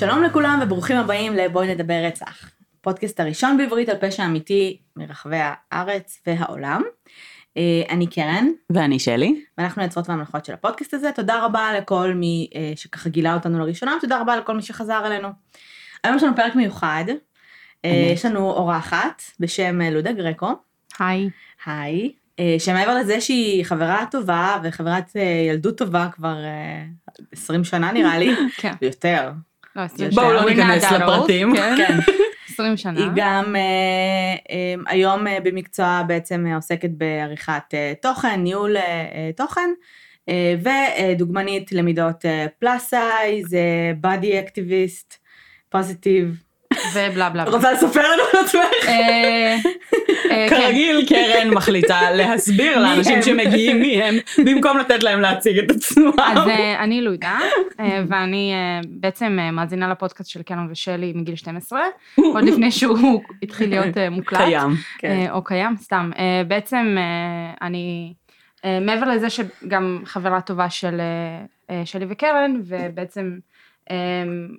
שלום לכולם וברוכים הבאים לבואי נדבר רצח. פודקאסט הראשון בעברית על פשע אמיתי מרחבי הארץ והעולם. אה, אני קרן. ואני שלי. ואנחנו יוצרות והמלכות של הפודקאסט הזה. תודה רבה לכל מי אה, שככה גילה אותנו לראשונה, תודה רבה לכל מי שחזר אלינו. היום יש לנו פרק מיוחד. אה, יש לנו אורחת בשם לודה גרקו. היי. היי. שמעבר לזה שהיא חברה טובה וחברת ילדות טובה כבר 20 שנה נראה לי, כן. יותר. לא, בואו לא ניכנס לפרטים. כן. 20 שנה. היא גם אה, אה, היום אה, במקצוע בעצם עוסקת בעריכת תוכן, ניהול תוכן, ודוגמנית למידות plus size, body activist, positive. ובלה בלה. רוצה לספר לנו על עצמך? כן. כרגיל קרן מחליטה להסביר לאנשים שמגיעים מי הם, במקום לתת להם להציג את עצמם. אז אני לודה, ואני בעצם מאזינה לפודקאסט של קרן ושלי מגיל 12, עוד לפני שהוא התחיל להיות מוקלט. קיים. כן. או קיים, סתם. בעצם אני, מעבר לזה שגם חברה טובה של שלי וקרן, ובעצם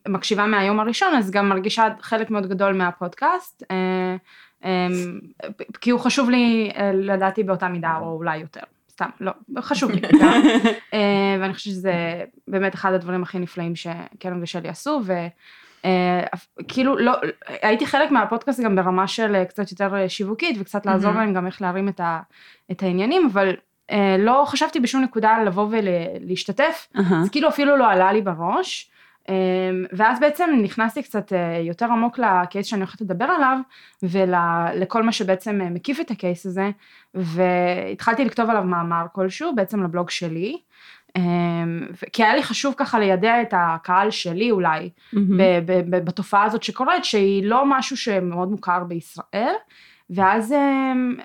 מקשיבה מהיום הראשון, אז גם מרגישה חלק מאוד גדול מהפודקאסט. אמ, כי הוא חשוב לי אה, לדעתי באותה מידה או אולי יותר, סתם, לא, חשוב לי, אה, ואני חושבת שזה באמת אחד הדברים הכי נפלאים שקרן ושלי עשו, וכאילו אה, לא, הייתי חלק מהפודקאסט גם ברמה של קצת יותר שיווקית וקצת לעזור להם גם איך להרים את, ה, את העניינים, אבל לא חשבתי בשום נקודה לבוא ולהשתתף, אז כאילו אפילו לא עלה לי בראש. אמ, ואז בעצם נכנסתי קצת אה, יותר עמוק לקייס שאני הולכת לדבר עליו ולכל מה שבעצם אה, מקיף את הקייס הזה והתחלתי לכתוב עליו מאמר כלשהו בעצם לבלוג שלי אמ, כי היה לי חשוב ככה לידע את הקהל שלי אולי mm-hmm. בתופעה הזאת שקורית שהיא לא משהו שמאוד מוכר בישראל ואז אמ,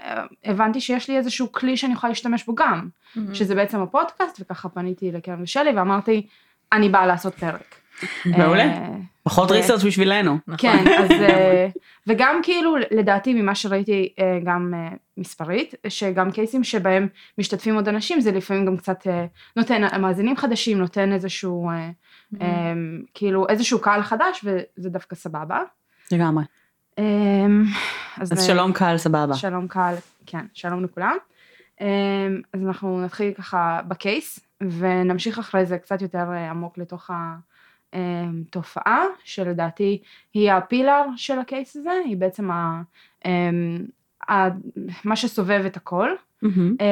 הבנתי שיש לי איזשהו כלי שאני יכולה להשתמש בו גם mm-hmm. שזה בעצם הפודקאסט וככה פניתי לקרן ושלי ואמרתי אני באה לעשות פרק. מעולה. אה, פחות ריסרצ' בשבילנו. נכון. כן, אז אה, וגם כאילו לדעתי ממה שראיתי אה, גם מספרית, שגם קייסים שבהם משתתפים עוד אנשים זה לפעמים גם קצת נותן מאזינים חדשים, נותן איזשהו כאילו איזשהו קהל חדש וזה דווקא סבבה. לגמרי. אז שלום קהל סבבה. שלום קהל, כן, שלום לכולם. אז אנחנו נתחיל ככה בקייס ונמשיך אחרי זה קצת יותר עמוק לתוך ה... אמ, תופעה שלדעתי היא הפילר של הקייס הזה, היא בעצם ה, אמ, ה, מה שסובב את הכל. Mm-hmm.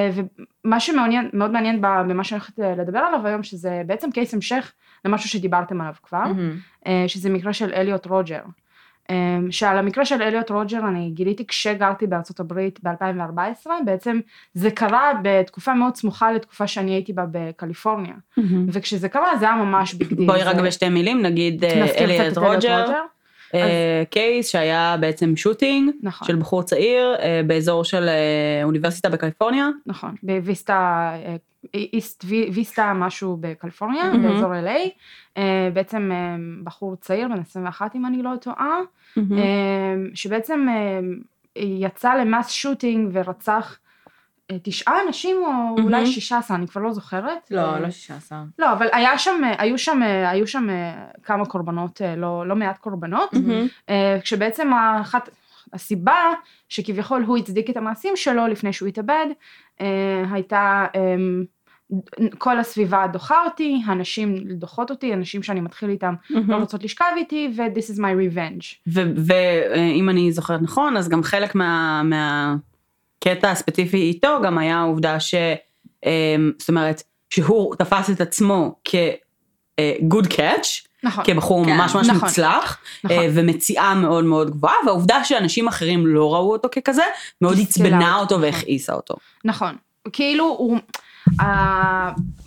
ומה שמאוד מעניין במה שאני הולכת אה, לדבר עליו היום, שזה בעצם קייס המשך למשהו שדיברתם עליו כבר, mm-hmm. שזה מקרה של אליוט רוג'ר. אמ, שעל המקרה של אליוט רוג'ר אני גיליתי כשגרתי בארצות הברית ב-2014, בעצם זה קרה בתקופה מאוד סמוכה לתקופה שאני הייתי בה בקליפורניה, mm-hmm. וכשזה קרה זה היה ממש big deal. בואי רק בשתי מילים נגיד אה, אליוט רוג'ר. אה, case שהיה בעצם shooting נכון. של בחור צעיר אה, באזור של אוניברסיטה בקליפורניה. נכון, בוויסטה איסט ויסטה משהו בקליפורניה, ממ-הממ. באזור LA, אה, אה, בעצם אה, בחור צעיר בן 21 אם אני לא טועה, ממ-הממ. אה, שבעצם אה, יצא ל mass shooting ורצח אה, תשעה אנשים או. אולי שישה עשר, אני כבר לא זוכרת. לא, uh, לא שישה עשר. לא, אבל היה שם, היו שם, היו שם כמה קורבנות, לא, לא מעט קורבנות, כשבעצם אחת... הסיבה שכביכול הוא הצדיק את המעשים שלו לפני שהוא התאבד, אה, הייתה אה, כל הסביבה דוחה אותי, הנשים דוחות אותי, אנשים שאני מתחיל איתם mm-hmm. לא רוצות לשכב איתי, ו-this is my revenge. ואם אני זוכרת נכון, אז גם חלק מה, מהקטע הספציפי איתו גם היה העובדה ש... אה, זאת אומרת, שהוא תפס את עצמו כ-good catch, נכון, כבחור כן, ממש ממש נכון, מוצלח, נכון. ומציאה מאוד מאוד גבוהה, והעובדה שאנשים אחרים לא ראו אותו ככזה, מאוד עצבנה אותו נכון. והכעיסה אותו. נכון, כאילו הוא...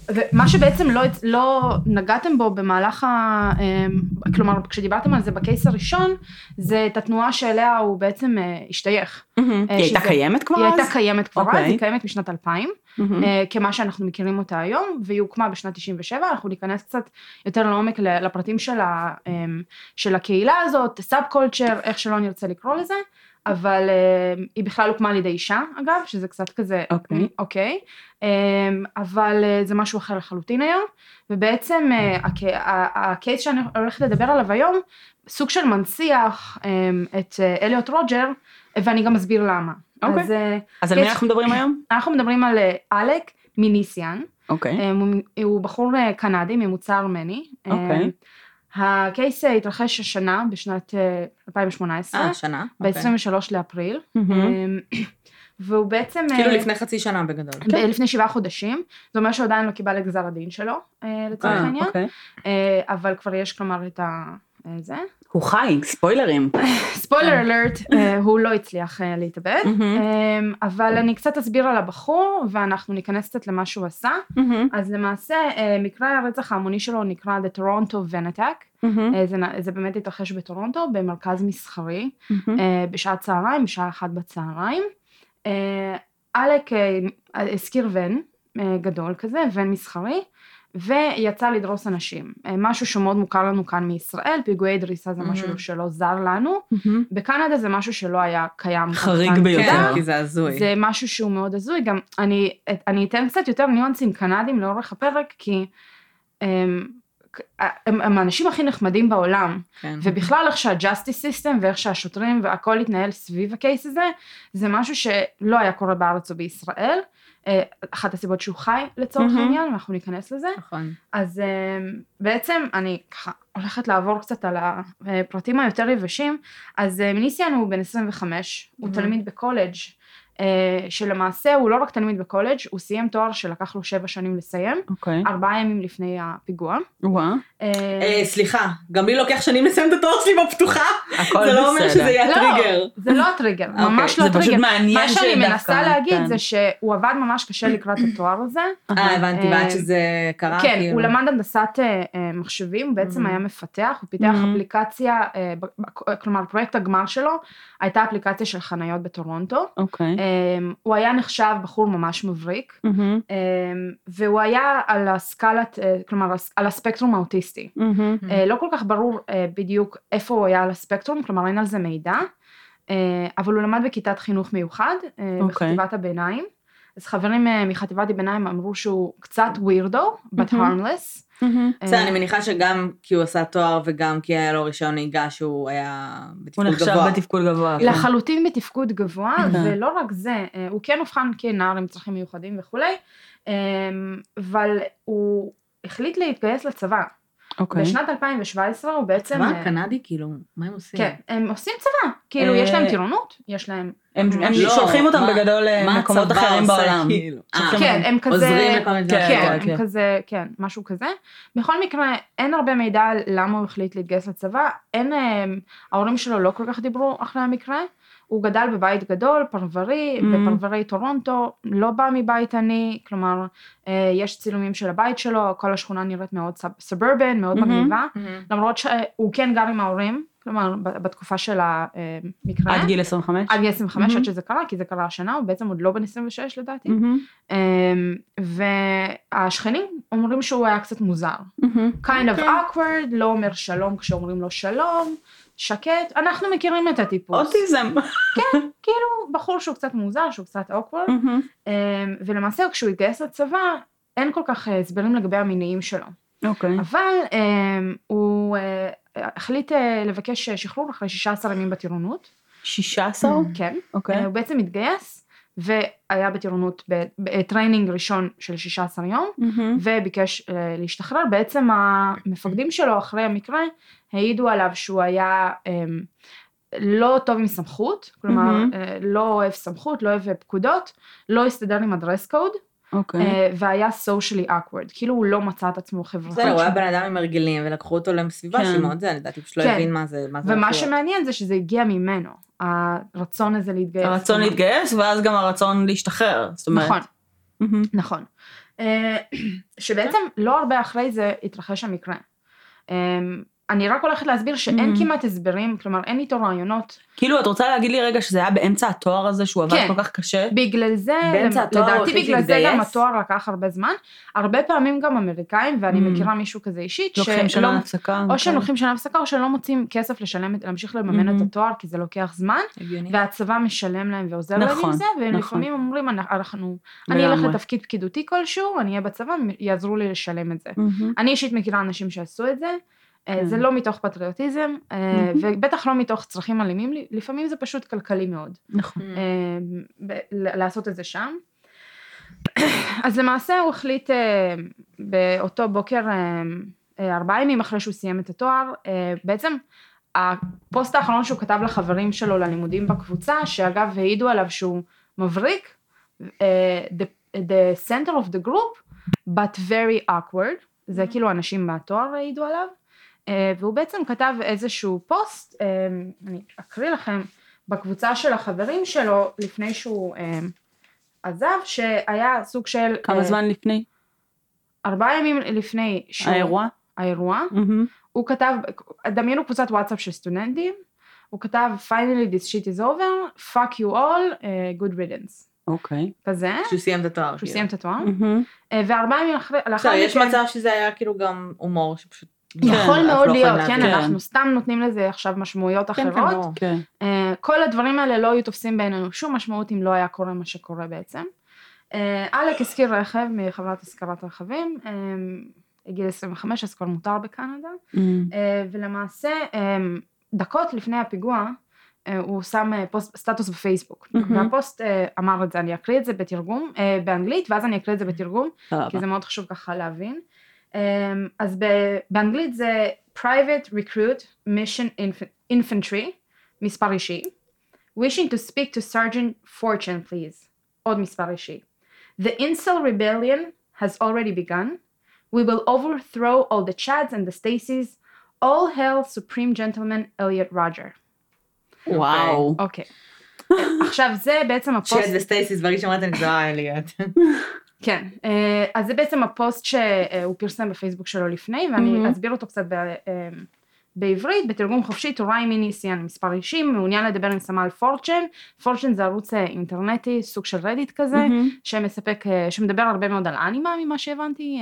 ומה שבעצם לא, לא נגעתם בו במהלך ה... אמ, כלומר כשדיברתם על זה בקייס הראשון זה את התנועה שאליה הוא בעצם אה, השתייך. Mm-hmm. היא הייתה קיימת כבר אז? היא הייתה קיימת כבר okay. אז, אוקיי. היא קיימת משנת 2000 mm-hmm. כמה שאנחנו מכירים אותה היום והיא הוקמה בשנת 97 אנחנו ניכנס קצת יותר לעומק לפרטים של, ה, אמ, של הקהילה הזאת סאב קולצ'ר איך שלא נרצה לקרוא לזה אבל אה, היא בכלל הוקמה על ידי אישה, אגב, שזה קצת כזה, אוקיי. אוקיי, אה, אבל אה, זה משהו אחר לחלוטין היום, ובעצם אה, הק- הקייס שאני הולכת לדבר עליו היום, סוג של מנציח את אה, אליוט רוג'ר, ואני גם אסביר למה. אוקיי. אז אה, אז על מי אנחנו מדברים היום? אנחנו מדברים על אלק מיניסיאן, אוקיי. אה, הוא- הוא בחור קנדי ממוצא ארמני. אוקיי. הקייס אה, התרחש השנה, בשנת אה, 2018, אה, שנה. אוקיי. ב-23 לאפריל. אה, והוא בעצם... כאילו אה, לפני חצי שנה בגדול. ב- לפני שבעה חודשים, זה אומר שהוא עדיין לא קיבל את גזר הדין שלו, אה, לצורך אה, העניין, אוקיי. אה, אבל כבר יש כלומר את ה... אה, זה. הוא חי, ספוילרים. ספוילר אלרט, הוא לא הצליח אה, להתאבד. אה, אבל אני קצת אסביר על הבחור ואנחנו ניכנס קצת למה שהוא עשה. אז למעשה אה, מקרה הרצח ההמוני שלו נקרא The Toronto. אה, זה, באמת התרחש בטורונטו במרכז מסחרי. אה, בשעת צהריים, בשעה אחת בצהריים. אה, אה, השכיר ון אה, גדול כזה, ון מסחרי, ויצא לדרוס אנשים. אה, משהו שמאוד מוכר לנו כאן מישראל, פיגועי דריסה זה משהו ממ-הממ. שלא זר לנו. ממ-הממ. בקנדה זה משהו שלא היה קיים. חריג. ביותר. כן, כי זה הזוי. זה משהו שהוא מאוד הזוי, גם אני, אני אתן קצת יותר ניואנסים קנדים לאורך הפרק, כי הם, הם, הם האנשים הכי נחמדים בעולם, כן. ובכלל איך שה justice system ואיך שהשוטרים והכל התנהל סביב ה case הזה, זה משהו שלא היה קורה בארץ או בישראל. אה, אחת הסיבות שהוא חי לצורך מהמם. העניין, ואנחנו ניכנס לזה. נכון. אז אה, בעצם אני ככה הולכת לעבור קצת על הפרטים היותר יבשים. אז אה, מיניסיאן הוא בן 25, הוא Mhm. תלמיד בקולג', שלמעשה הוא לא רק תלמיד בקולג', הוא סיים תואר שלקח לו שבע שנים לסיים, אוקיי. ארבעה ימים לפני הפיגוע. וואה. אה, אה, סליחה, גם לי לוקח שנים לסיים את התואר שלי בפתוחה. הכל זה לא אומר. שזה יהיה לא, הטריגר. זה לא הטריגר, ממש לא זה פשוט הטריגר. מעניין מה שאני מנסה להגיד כן. זה שהוא עבד ממש קשה לקראת התואר הזה. אה, הבנתי, אה, ועד שזה קרה, כן, כאילו. הוא למד הנדסת אה, אה, מחשבים, בעצם. היה מפתח, הוא פיתח. אפליקציה, אה, כלומר פרויקט הגמר שלו הייתה אפליקציה של חניות בטורונטו. אוקיי. אה, הוא היה נחשב בחור ממש מבריק, מהמם. אה, והוא היה על הסקלת, אה, כלומר על הספקטרום האוטיסטי. מהמם. אה, לא כל כך ברור אה, בדיוק איפה הוא היה על הספקטרום, כלומר אין על זה מידע, אה, אבל הוא למד בכיתת חינוך מיוחד, אה, אוקיי. בחטיבת הביניים. אז חברים אה, מחטיבת הביניים אמרו שהוא קצת weirdo, but harmless. מהמם. בסדר, אה, אני מניחה שגם כי הוא עשה תואר וגם כי היה לו רישיון נהיגה שהוא היה הוא בתפקוד נחשב גבוה. בתפקוד גבוה. כן. לחלוטין בתפקוד גבוה, כן. ולא רק זה, אה, הוא כן אובחן כנער עם צרכים מיוחדים וכולי, אה, אבל הוא החליט להתגייס לצבא. אוקיי. בשנת 2017 הוא בעצם... צבא אה, קנדי, כאילו, מה הם עושים? כן, הם עושים צבא, כאילו יש להם אה, טירונות, יש להם... הם הם לא, שולחים אותם מה- בגדול מה למקומות הצבא אחרים בעולם. כאילו? אה, כן. הם כזה... עוזרים לכל מיני כן, דברים. כן, כן. הם כזה, כן, משהו כזה. בכל מקרה, אין הרבה מידע על למה הוא החליט להתגייס לצבא, אין, אה, ההורים שלו לא כל כך דיברו אחרי המקרה. הוא גדל בבית גדול, פרברי, Mhm. בפרברי טורונטו, לא בא מבית עני, כלומר, אה, יש צילומים של הבית שלו, כל השכונה נראית מאוד סוברבן, מאוד Mhm. מגניבה, מהמם. למרות שהוא כן גר עם ההורים, כלומר, בתקופה של המקרה. עד גיל 25? עד גיל 25 Mhm. עד שזה קרה, כי זה קרה השנה, הוא בעצם עוד לא בן 26 לדעתי. מהמם. אמ, והשכנים אומרים שהוא היה קצת מוזר. מהמם. kind of אוקיי. awkward, לא אומר שלום כשאומרים לו שלום, שקט, אנחנו מכירים את הטיפוס. אוטיזם. כאילו בחור שהוא קצת מוזר, שהוא קצת מהמם. אמ, ולמעשה כשהוא התגייס לצבא, אין כל כך אה, הסברים לגבי המניעים שלו. אוקיי. אבל אמ, הוא אה, החליט אה, לבקש שחרור אחרי 16 ימים בטירונות. 16? כן. אוקיי. אה, הוא בעצם התגייס, והיה בטירונות ב training ראשון של 16 יום. ממ-הממ. וביקש אה, להשתחרר. בעצם המפקדים שלו אחרי המקרה העידו עליו שהוא היה אה, לא טוב עם סמכות, כלומר. אה, לא אוהב סמכות, לא אוהב פקודות, לא הסתדר עם הדרס קוד, אוקיי. אה, והיה socially awkward, כאילו הוא לא מצא את עצמו חברתית. בסדר, הוא היה בן אדם עם הרגלים, ולקחו אותו לסביבה כן. שהיא מאוד זה, לדעתי, פשוט לא כן. הבין מה זה מה זה ומה. שמעניין זה שזה הגיע ממנו, הרצון הזה להתגייס. הרצון. להתגייס ואז גם הרצון להשתחרר. זאת אומרת. נכון. נכון. אה, שבעצם לא הרבה אחרי זה התרחש המקרה. אני רק הולכת להסביר שאין Mhm. כמעט הסברים, כלומר אין איתו רעיונות. כאילו, את רוצה להגיד לי רגע שזה היה באמצע התואר הזה שהוא עבד כן. כל כך קשה? בגלל זה, באמצע התואר לדעתי בגלל זה גם? התואר לקח הרבה זמן. הרבה פעמים גם אמריקאים, ואני Mhm. מכירה מישהו כזה אישית, לוקחים שלא- שנה הפסקה? או שהם. לוקחים שנה הפסקה, או שלא מוצאים כסף לשלם, את- להמשיך לממן את Mhm. התואר, כי זה לוקח זמן, הגיוני. והצבא משלם להם ועוזר להם עם נכון, זה, והם נכון. לפעמים אומרים, "אנחנו- אני אלך. לתפקיד פקידותי כלשהו, אני אהיה בצבא, יעזרו לי לשלם את זה. אני אישית מכירה אנשים שעשו את זה, כן. זה לא מתוך פטריוטיזם, אה. ובטח לא מתוך צרכים אלימים, לפעמים זה פשוט כלכלי מאוד. נכון. אה, לעשות את זה שם. אז למעשה הוא החליט אה, באותו בוקר, אה, אה, ארבעה ימים אחרי שהוא סיים את התואר, אה, בעצם הפוסט האחרון שהוא כתב לחברים שלו ללימודים בקבוצה, שאגב העידו עליו שהוא מבריק, אה, the, the center of the group, but very awkward, זה כאילו אנשים מהתואר העידו עליו, אה, והוא בעצם כתב איזשהו פוסט, אה, אני אקריא לכם, בקבוצה של החברים שלו לפני שהוא אה, עזב, שהיה סוג של... כמה אה, זמן לפני ארבעה ימים לפני שהוא... האירוע? האירוע. מהמם. הוא כתב, דמיינו קבוצת וואטסאפ של סטודנטים, הוא כתב finally this shit is over, fuck you all, uh, good riddance. אוקיי. כזה, כשהוא סיים את התואר. כשהוא כאילו. סיים את התואר. אה, וארבעה ימים אחרי, בסדר, יש מצב שזה היה כאילו גם הומור שפשוט... כן, יכול אנחנו מאוד לא להיות, כן. אנחנו סתם נותנים לזה עכשיו משמעויות כן, כן, אחרות. כן. אה, כל הדברים האלה לא היו תופסים בעינינו שום משמעות אם לא היה קורה מה שקורה בעצם. אה, אלק הזכיר רכב מחברת השכרת רכבים, אה, הגיל 25 אז כבר מותר בקנדה. אה, ולמעשה אה, דקות לפני הפיגוע אה, הוא שם אה, פוסט, סטטוס בפייסבוק, מהמם. והפוסט אה, אמר את זה, אני אקריא את זה בתרגום, אה, באנגלית, ואז אני אקריא את זה בתרגום. כי זה מאוד חשוב ככה להבין. Um, אז ב- באנגלית זה private recruit mission inf- infantry, מספר אישי. wishing to speak to Sergeant Fortune please, עוד מספר אישי. The incel rebellion has already begun. We will overthrow all the Chads and the Stacys. All hail supreme gentleman Elliot Roger. וואו. אוקיי. עכשיו זה בעצם הפוסט. שד וסטייסיס ברגע שאמרת אני כזה אה אליוט. כן, אה, אז זה בעצם הפוסט שהוא פרסם בפייסבוק שלו לפני, ואני ממ-הממ. אסביר אותו קצת ב- אה, בעברית, בתרגום חופשי, טוראי מיניסיאן מספר אישי, מעוניין לדבר עם סמל 4chan, 4chan זה ערוץ אה, אינטרנטי, סוג של רדיט כזה, ממ-הממ. שמספק, שמדבר הרבה מאוד על אנימה ממה שהבנתי,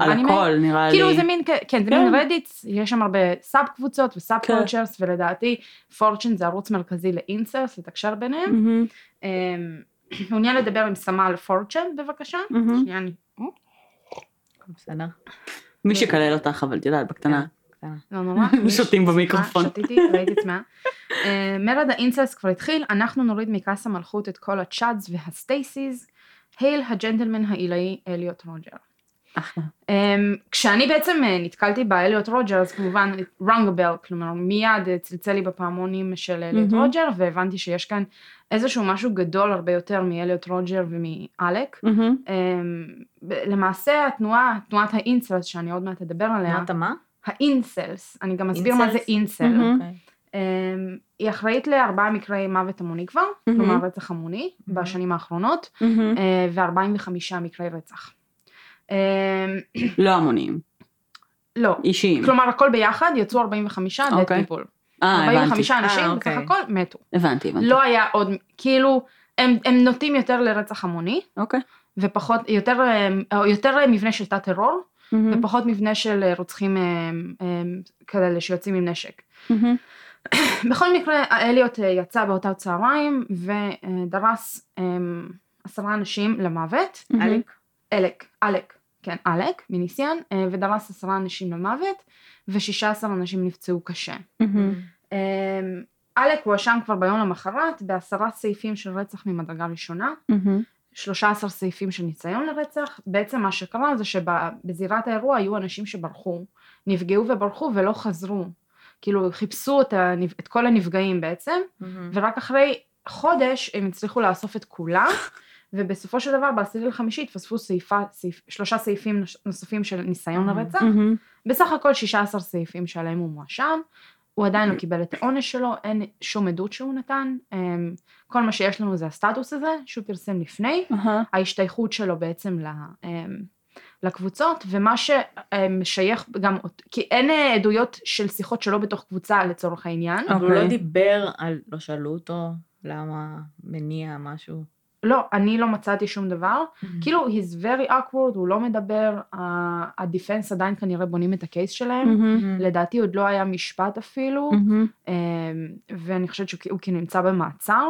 על אנימה. הכל נראה לי. כאילו זה מין, כ- כן, זה כן. מין רדיט, יש שם הרבה sub קבוצות ו sub כן. cultures, ולדעתי 4chan זה ערוץ מרכזי ל incels, לתקשר ביניהם. ממ-הממ. מעוניין לדבר עם סמל 4chan בבקשה. שנייה, אני... בסדר. מי שקלל אותך אבל את יודעת בקטנה. קטנה. לא נורא. שותים במיקרופון. שתיתי, ראיתי את עצמה. אה, מרד ה incels כבר התחיל, אנחנו נוריד מכס המלכות את כל ה Chads וה Stacys. Hail הג'נטלמן העילאי אליוט רוג'ר. אחלה. אמ, כשאני בעצם אה, נתקלתי באליוט רוג'ר, אז כמובן a bell, כלומר מיד אה, צלצל לי בפעמונים של אליוט ממ-הממ. רוג'ר, והבנתי שיש כאן איזשהו משהו גדול הרבה יותר מאליוט רוג'ר ומאלק. ממ-הממ. אמ, למעשה התנועה, תנועת ה incels, שאני עוד מעט אדבר עליה, אמרת מה? ה incels, אני גם אסביר מה זה incels? incel. ממ-הממ. אוקיי. אמ, היא אחראית לארבעה מקרי מוות המוני כבר, ממ-הממ. כלומר רצח המוני בשנים האחרונות, ממ-הממ. אה, ו-45 מקרי רצח. אמ, לא המוניים. לא, אישיים. כלומר הכל ביחד יצאו 45 dead אוקיי. people. אה, הבנתי. 45 אנשים אה, בסך אוקיי. הכל מתו. הבנתי, הבנתי. לא היה עוד, כאילו, הם הם נוטים יותר לרצח המוני, אוקיי. ופחות, יותר אה, יותר מבנה של תת טרור, מהמם. ופחות מבנה של אה, רוצחים כאלה שיוצאים עם נשק. מהמם. בכל מקרה, אליוט יצא באותה צהריים ודרס עשרה אנשים למוות. אלק? אלק, אלק, כן, אלק מניסיאן, אה, ודרס עשרה אנשים למוות, ושישה עשר אנשים נפצעו קשה. אמ, אלק הואשם כבר ביום למחרת בעשרה סעיפים של רצח ממדרגה ראשונה, מהמם. 13 סעיפים של ניסיון לרצח. בעצם מה שקרה זה שבזירת האירוע היו אנשים שברחו, נפגעו וברחו ולא חזרו. כאילו חיפשו את, הנפ... את כל הנפגעים בעצם, מהמם. ורק אחרי חודש הם הצליחו לאסוף את כולם, ובסופו של דבר בעשירי לחמישי התווספו סעיפה, סעיף, שלושה סעיפים נוס- נוספים של ניסיון. לרצח, מהמם. בסך הכל 16 סעיפים שעליהם הוא מואשם, הוא עדיין לא קיבל את העונש שלו, אין שום עדות שהוא נתן, אמ, כל מה שיש לנו זה הסטטוס הזה שהוא פרסם לפני, אהה. ההשתייכות שלו בעצם ל, אמ, לקבוצות, ומה שמשייך גם, כי אין אה, עדויות של שיחות שלו בתוך קבוצה לצורך העניין. אבל הוא לא אוקיי. דיבר על, לא שאלו אותו למה מניע משהו. לא, אני לא מצאתי שום דבר. כאילו, he's very awkward, הוא לא מדבר, הדיפנס עדיין כנראה בונים את הקייס שלהם. מהמם. לדעתי עוד לא היה משפט אפילו, מהמם. אמ, ואני חושבת שהוא הוא כאילו נמצא במעצר.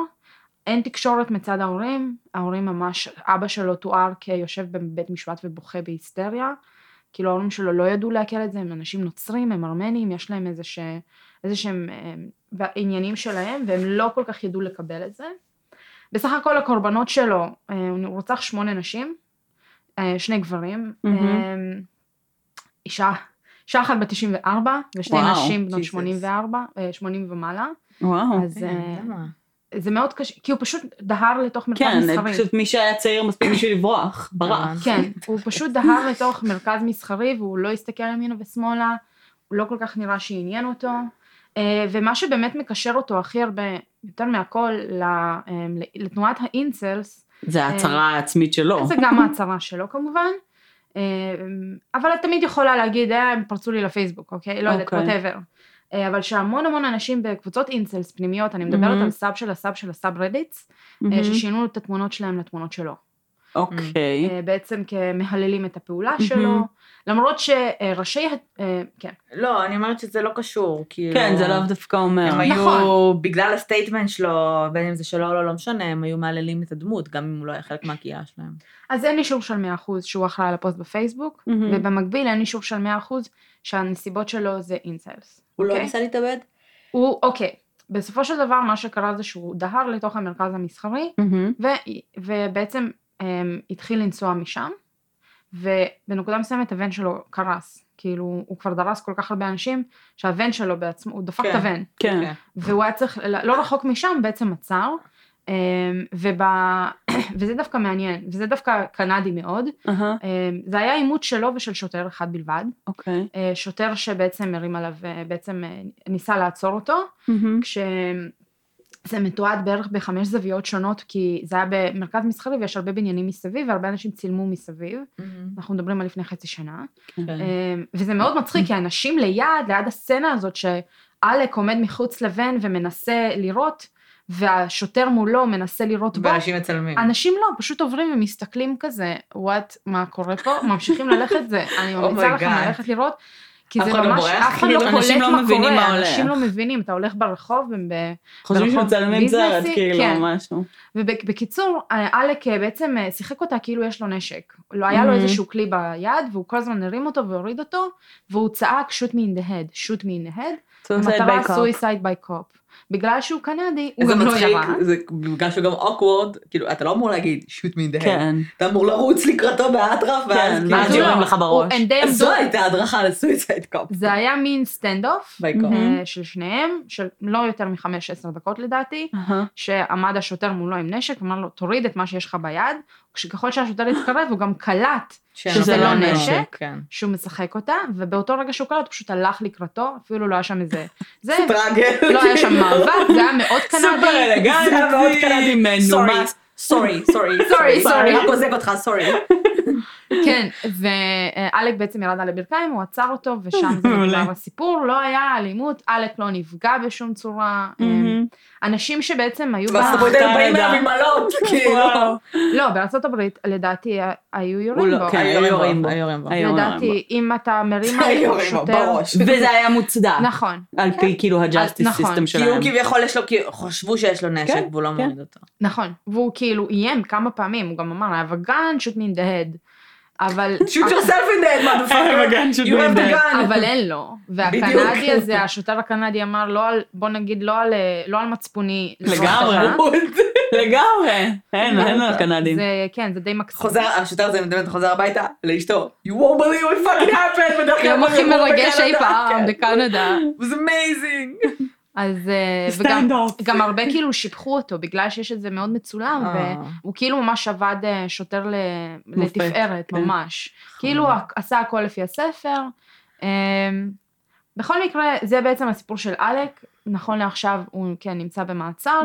אין תקשורת מצד ההורים, ההורים ממש, אבא שלו תואר כיושב בבית משפט ובוכה בהיסטריה. כאילו ההורים שלו לא ידעו לעכל את זה, הם אנשים נוצרים, הם ארמנים, יש להם. איזה שהם אמ, עניינים שלהם, והם לא כל כך ידעו לקבל את זה. בסך הכל הקורבנות שלו, אה, הוא רוצח שמונה נשים, אה, שני גברים. אמ, אישה, אישה אחת בת 94 ושני וואו, נשים בנות Jesus. 84, אה, 80 ומעלה, וואו. אז כן, למה? זה מאוד קשה, כי הוא פשוט דהר לתוך מרכז כן, מסחרי. פשוט מי שהיה צעיר מספיק בשביל לברוח, ברח. כן, הוא פשוט דהר לתוך מרכז מסחרי והוא לא הסתכל ימינה ושמאלה, הוא לא כל כך נראה שעניין אותו. אה, ומה שבאמת מקשר אותו הכי הרבה, יותר מהכל, אה, לתנועת ה incels, זה ההצהרה העצמית שלו. זה גם ההצהרה שלו כמובן. אה, אבל את תמיד יכולה להגיד, אה, הם פרצו לי לפייסבוק, אוקיי? לא יודעת, אוקיי. Whatever. אבל שהמון המון אנשים בקבוצות incels פנימיות, אני מדברת ממ-הממ. על sub של ה sub של ה subreddits, ממ-הממ. ששינו את התמונות שלהם לתמונות שלו. אוקיי. אה, בעצם כמהללים את הפעולה ממ-הממ. שלו, למרות שראשי, אה, כן, לא, אני אומרת שזה לא קשור, כאילו... כן, זה לאו דווקא אומר. הם היו, נכון. בגלל ה statement שלו, בין אם זה שלו או לא, לא משנה, הם היו מהללים את הדמות, גם אם הוא לא היה חלק מהקהילה שלהם. אז אין אישור של 100% שהוא אחראי על הפוסט בפייסבוק. ובמקביל אין אישור של 100% שהנסיבות שלו זה incels. הוא לא אוקיי? ניסה להתאבד? הוא, אוקיי, בסופו של דבר מה שקרה זה שהוא דהר לתוך המרכז המסחרי, ובעצם um, התחיל לנסוע משם, ובנקודה מסוימת הבן שלו קרס. כאילו, הוא כבר דרס כל כך הרבה אנשים, שהבן שלו בעצמו, הוא דפק כן. את הבן. כן. אוקיי. והוא היה צריך, לא רחוק משם בעצם עצר, אמ, וב... וזה דווקא מעניין, וזה דווקא קנדי מאוד. אמ, זה היה עימות שלו ושל שוטר אחד בלבד. אוקיי. אה, שוטר שבעצם הרים עליו, אה, בעצם אה, ניסה לעצור אותו, מהמם. כשזה מתועד בערך בחמש זוויות שונות, כי זה היה במרכז מסחרי ויש הרבה בניינים מסביב, והרבה אנשים צילמו מסביב. אנחנו מדברים על לפני חצי שנה. כן. אמ, וזה מאוד מצחיק, כי אנשים ליד, ליד הסצנה הזאת, שעלק עומד מחוץ לבן ומנסה לירות, והשוטר מולו מנסה לירות בו, ואנשים מצלמים. אנשים לא, פשוט עוברים ומסתכלים כזה, וואט, מה קורה פה? ממשיכים ללכת זה, אני ממליצה Oh לכם God. ללכת לראות. כי זה לא ממש, בורח? אף אחד לא כאילו, קולט אנשים לא מבינים מה אנשים הולך. לא מבינים, אתה הולך ברחוב, וב- חושבים ברחוב שמצלמים סרט, ביזנסי, כאילו, כן. משהו. ובקיצור, עלק אה, בעצם אה, שיחק אותה כאילו יש לו נשק. לא היה לו Mhm. איזשהו כלי ביד, והוא כל הזמן הרים אותו והוריד אותו, והוא צעק the head, shoot me in the head, Suicide המטרה suicide by cop. בגלל שהוא קנדי, הוא זה גם לא מצחיק, ירה. זה בגלל שהוא גם אוקוורד, כאילו, אתה לא אמור להגיד shoot me in the head. כן. אתה אמור לרוץ לקראתו באטרף, ואז כן, כאילו... ואז אז יורים לא, לך בראש. זו הייתה הדרכה לסויסייד קופ. זה היה מין standoff. ממ-הממ. של שניהם, של לא יותר מחמש עשר דקות לדעתי. שעמד השוטר מולו עם נשק, אמר לו תוריד את מה שיש לך ביד, כשככל שהשוטר התקרב הוא גם קלט שזה לא נשק. כן. שהוא משחק אותה, ובאותו רגע שהוא קלט הוא פשוט הלך לקראתו, אפילו לא היה שם איזה, זה, struggle. לא היה שם מאבק, זה היה מאוד קנדי. סופר אלגנטי. זה היה מאוד קנדי. מנומס. סורי, סורי, Sorry, sorry. אני רק עוזב אותך, sorry. כן, ואלק בעצם ירד על הברכיים, הוא עצר אותו, ושם זה. נגמר הסיפור, לא היה אלימות, אלק לא נפגע בשום צורה. אנשים שבעצם היו... וארצות ב- הברית היו באים קנדה. אליו עם אלות, כאילו. לא, בארצות הברית לדעתי היו יורים לא- בו. כן, היו יורים בו. לדעתי, אם אתה מרים על שוטר... וזה היה מוצדק. נכון, על פי כאילו ה justice נכון. system כי הוא שלהם. כביכול יש לו, חשבו שיש לו נשק כן, והוא לא כן. מוריד אותו. נכון. והוא כאילו איים כמה פעמים, הוא גם אמר, I have a gun, shoot me in the head. אבל... shoot yourself in a motherfucker. You have the gun. אבל אין לו. והקנדי. הזה, השוטר הקנדי אמר, לא על, בוא נגיד, לא על, לא על מצפוני. לזרוק לגמרי. לגמרי. אין, אין על קנדים. זה, כן, זה די מקסים. חוזר, השוטר הזה באמת חוזר הביתה לאשתו, you won't believe what fucking happened, יום הכי מרגש אי פעם כן. בקנדה. It was amazing. אז אה, וגם. גם הרבה כאילו שיבחו אותו בגלל שיש את זה מאוד מצולם אה. והוא כאילו ממש עבד אה, שוטר לתפארת כן. ממש. כאילו עשה הכל לפי הספר. אה, בכל מקרה זה בעצם הסיפור של אלק. נכון לעכשיו הוא כן נמצא במעצר.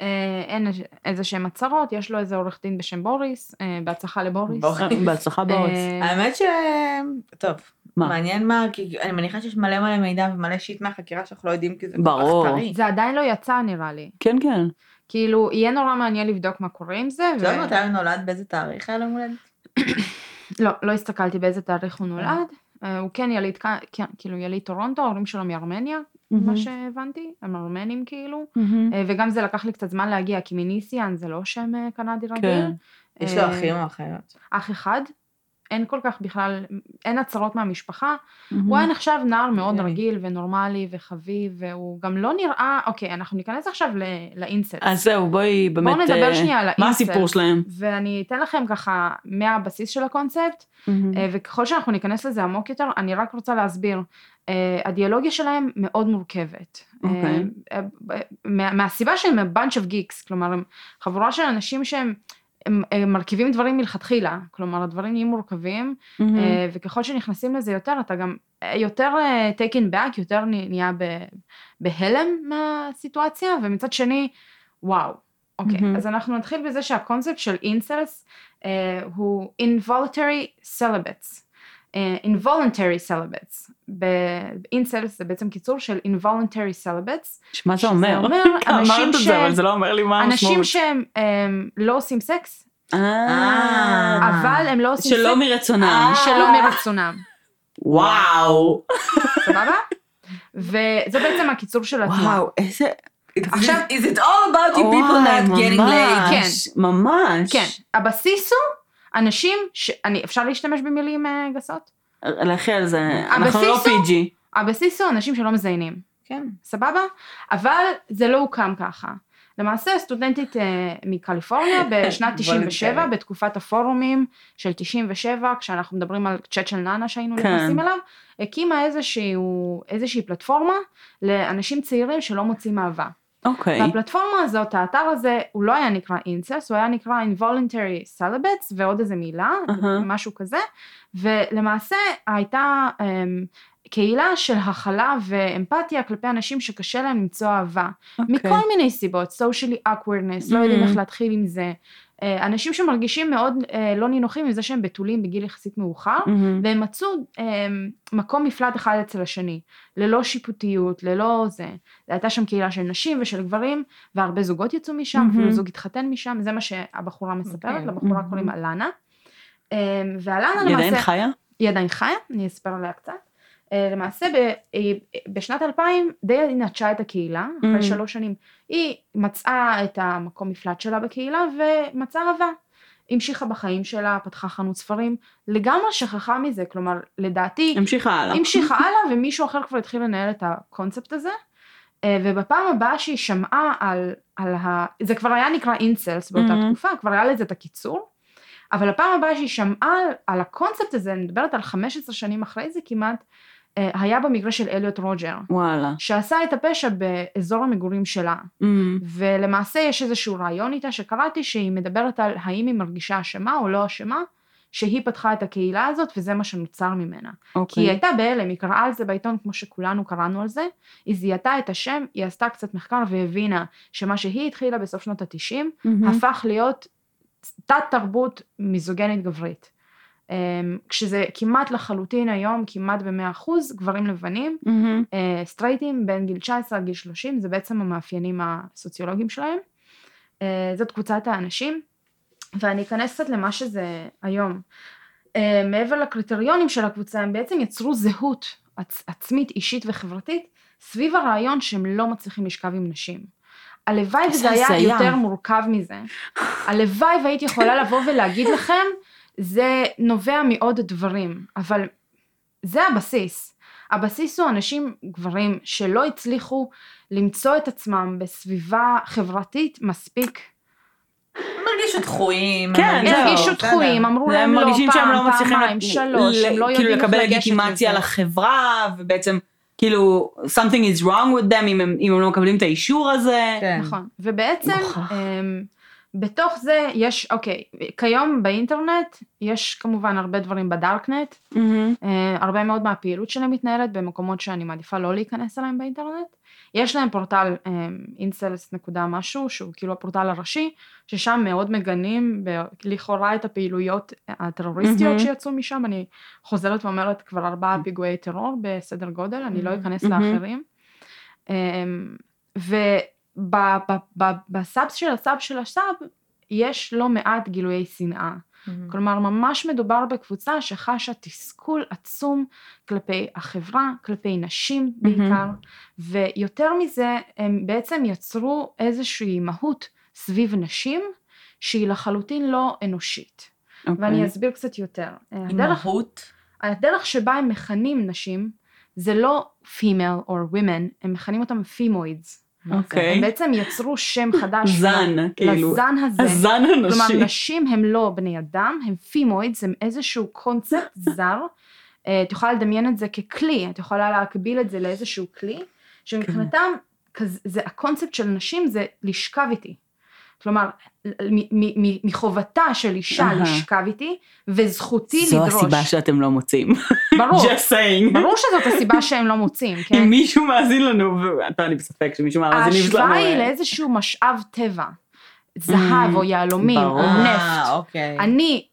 אה, אין איזה שהם הצהרות, יש לו איזה עורך דין בשם בוריס, בהצלחה לבוריס. בוריס. בהצלחה בוריס. האמת ש... טוב, מה? מעניין מה, כי אני מניחה שיש מלא מלא מידע ומלא shit מהחקירה שאנחנו לא יודעים כי זה כל ברור. כך טרי. זה עדיין לא יצא נראה לי. כן, כן. כאילו, יהיה נורא מעניין לבדוק מה קורה עם זה. את ו- יודעת מתי הוא נולד? באיזה תאריך היה לו? לא, לא הסתכלתי באיזה תאריך הוא. נולד. אה, הוא כן יליד, כן, כאילו יליד טורונטו, ההורים שלו מארמניה. מה שהבנתי, הם ארמנים כאילו. אה, וגם זה לקח לי קצת זמן להגיע, כי מיניסיאן זה לא שם אה, קנדי רגיל. כן. יש לו אחים או אחיות. אח אחד. אין כל כך בכלל, אין הצהרות מהמשפחה. מהמם. הוא היה נחשב נער מאוד הגיוני. רגיל ונורמלי וחביב, והוא גם לא נראה, אוקיי, אנחנו ניכנס עכשיו ל- ל incels. אז זהו, בואי באמת... בואו נדבר אה, שנייה על מה ה incels. הסיפור שלהם? ואני אתן לכם ככה מהבסיס של הקונספט. אה, וככל שאנחנו ניכנס לזה עמוק יותר, אני רק רוצה להסביר. אה, האידיאולוגיה שלהם מאוד מורכבת. אוקיי. אה, אה, מה- מהסיבה שהם a bunch of geeks, כלומר הם חבורה של אנשים שהם הם, הם מרכיבים דברים מלכתחילה, כלומר הדברים נהיים מורכבים. אה, וככל שנכנסים לזה יותר, אתה גם אה, יותר אה, taken back, יותר נה- נהיה בהלם מהסיטואציה, ומצד שני, וואו. אוקיי, מהמם. אז אנחנו נתחיל בזה שהקונספט של אינסלס אה, הוא involuntary celibates. אה, involuntary celibates. באינסלס זה בעצם קיצור של involuntary celibates. שמה זה אומר? אומר אמרת אנשים את זה, אבל זה לא אומר לי מה אנשים המשמעות. שהם אה, לא עושים סקס, אה. אבל הם לא עושים שלא סקס מרצונם. שלא מרצונם. וואו. סבבה? וזה בעצם הקיצור של התנועה. וואו, איזה... עכשיו- Is it all about you people not getting laid? ממש, ממש. כן, הבסיס הוא אנשים ש... אני, אפשר להשתמש במילים אה, גסות? לכי על זה, אנחנו לא פיג'י. הבסיס הוא אנשים שלא מזיינים, כן. סבבה? אבל זה לא הוקם ככה. למעשה סטודנטית אה, מקליפורניה בשנת 97 voluntary. בתקופת הפורומים של 97 כשאנחנו מדברים על צ'אט של נאנה שהיינו כן. נכנסים אליו הקימה איזשהו, איזושהי פלטפורמה לאנשים צעירים שלא מוצאים אהבה. אוקיי. והפלטפורמה הזאת, האתר הזה, הוא לא היה נקרא incels, הוא היה נקרא involuntary celibates ועוד איזה מילה, אהה. משהו כזה, ולמעשה הייתה um, קהילה של הכלה ואמפתיה כלפי אנשים שקשה להם למצוא אהבה. אוקיי. מכל מיני סיבות, socially awkwardness, לא יודעים Mhm. איך להתחיל עם זה. אה, אנשים שמרגישים מאוד אה, לא נינוחים עם זה שהם בתולים בגיל יחסית מאוחר, מהמם. והם מצאו אה, מקום מפלט אחד אצל השני, ללא שיפוטיות, ללא זה. הייתה שם קהילה של נשים ושל גברים, והרבה זוגות יצאו משם, מהמם. אפילו זוג התחתן משם, זה מה שהבחורה מספרת, אוקיי. לבחורה מהמם. קוראים אלנה. ואלנה היא עדיין למעשה, חיה? היא עדיין חיה, אני אספר עליה קצת. אה, למעשה ב, אה, בשנת 2000 די נטשה את הקהילה, אחרי Mm. שלוש שנים. היא מצאה את המקום מפלט שלה בקהילה ומצאה אהבה. המשיכה בחיים שלה, פתחה חנות ספרים, לגמרי שכחה מזה, כלומר לדעתי המשיכה הלאה. המשיכה הלאה ומישהו אחר כבר התחיל לנהל את הקונספט הזה. אה, ובפעם הבאה שהיא שמעה על, על ה... זה כבר היה נקרא אינסלס באותה Mhm. תקופה, כבר היה לזה את הקיצור. אבל הפעם הבאה שהיא שמעה על, על הקונספט הזה, אני מדברת על 15 שנים אחרי זה כמעט, היה במקרה של אליוט רוג'ר, וואלה. שעשה את הפשע באזור המגורים שלה. מהמם. ולמעשה יש איזשהו רעיון איתה שקראתי שהיא מדברת על האם היא מרגישה אשמה או לא אשמה, שהיא פתחה את הקהילה הזאת וזה מה שנוצר ממנה. כי היא אוקיי. הייתה בהלם, היא קראה על זה בעיתון כמו שכולנו קראנו על זה, היא זיהתה את השם, היא עשתה קצת מחקר והבינה שמה שהיא התחילה בסוף שנות התשעים, מהמם. הפך להיות תת תרבות מיזוגנית גברית. אמ, כשזה כמעט לחלוטין היום, כמעט במאה אחוז, גברים לבנים. אה, סטרייטים בין גיל 19 עד גיל 30, זה בעצם המאפיינים הסוציולוגיים שלהם. אה, זאת קבוצת האנשים, ואני אכנס קצת למה שזה היום. אה, מעבר לקריטריונים של הקבוצה, הם בעצם יצרו זהות עצ- עצמית, אישית וחברתית, סביב הרעיון שהם לא מצליחים לשכב עם נשים. הלוואי וזה היה. יותר מורכב מזה. הלוואי והייתי יכולה לבוא ולהגיד לכם, זה נובע מעוד דברים, אבל זה הבסיס. הבסיס הוא אנשים גברים שלא הצליחו למצוא את עצמם בסביבה חברתית מספיק. הם הרגישו דחויים. כן, הם זהו, הרגישו. דחויים, אמרו להם הם לא פעם, לא מצליחים פעמיים, שלוש, הם לא כאילו יודעים איך לקבל לגשת לגיטימציה לזה. לחברה, ובעצם כאילו something is wrong with them אם הם, אם הם לא מקבלים את האישור הזה. כן. נכון, ובעצם מוכרח. בתוך זה יש, אוקיי, כיום באינטרנט יש כמובן הרבה דברים בדארקנט, מהמם. אה, הרבה מאוד מהפעילות שלי מתנהלת במקומות שאני מעדיפה לא להיכנס אליהם באינטרנט. יש להם פורטל אינסלס נקודה משהו, שהוא כאילו הפורטל הראשי, ששם מאוד מגנים ב- לכאורה את הפעילויות הטרוריסטיות מהמם. שיצאו משם, אני חוזרת ואומרת כבר ארבעה פיגועי טרור בסדר גודל, אני לא אכנס מהמם. לאחרים. אמ, ובסאב של הסאב של הסאב, יש לא מעט גילויי שנאה. כלומר, ממש מדובר בקבוצה שחשה תסכול עצום כלפי החברה, כלפי נשים בעיקר, ויותר מזה, הם בעצם יצרו איזושהי מהות סביב נשים, שהיא לחלוטין לא אנושית. אוקיי. ואני אסביר קצת יותר. הדרך, מהות. הדרך שבה הם מכנים נשים, זה לא female or women, הם מכנים אותם femoids. אוקיי. הם בעצם יצרו שם חדש. זן, כאילו. לזן הזה. הזן כלומר, הנשי. נשים הם לא בני אדם, הם פימוידס, הם איזשהו קונספט זר. אה, את יכולה לדמיין את זה ככלי, את יכולה להקביל את זה לאיזשהו כלי, שמבחינתם, כזה- זה, הקונספט של נשים זה לשכב איתי. כלומר, מחובתה של אישה אהה. לשכב איתי, וזכותי זו לדרוש. הסיבה שאתם לא מוצאים. ברור, Just saying. ברור שזאת הסיבה שהם לא מוצאים, כן? אם מישהו מאזין לנו, ואתה אני בספק שמישהו מהמאזינים שלנו... ההשוואה היא אה, לאיזשהו משאב טבע, זהב או יהלומים או. נפט. אה, אוקיי. אני,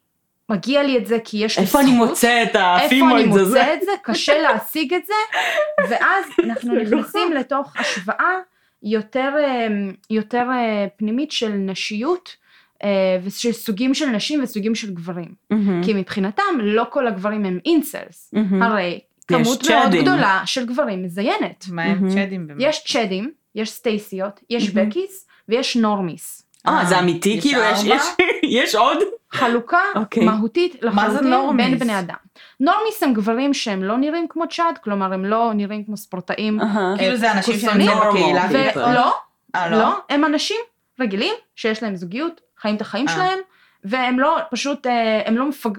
מגיע לי את זה כי יש לי זכות. איפה אני מוצא את איפה אני הפימוידס הזה? מוצא את זה? קשה להשיג את זה, ואז אנחנו נכנסים לתוך השוואה יותר, אה, יותר אה, פנימית של נשיות, אה, ושל סוגים של נשים וסוגים של גברים. מהמם. כי מבחינתם לא כל הגברים הם אינסלס, מהמם. הרי כמות מאוד צ'אדים. גדולה של גברים מזיינת. מה הם מהמם. צ'אדים באמת? יש צ'אדים, יש סטייסיות, יש מהמם. בקיס ויש נורמיס. אה, זה אמיתי? יש כאילו, יש-? יש- יש עוד? חלוקה אוקיי. מהותית לחלוטין? בין בני אדם. נורמיס הם גברים שהם לא נראים כמו צ'אד, כלומר הם לא נראים כמו ספורטאים. אהה. כאילו זה אנשים? שנמצאים בקהילה. נורמל. כביכול? ולא, אה, לא, הם אנשים רגילים שיש להם זוגיות, חיים את החיים אה. שלהם, והם לא פשוט, אה, הם לא מפג...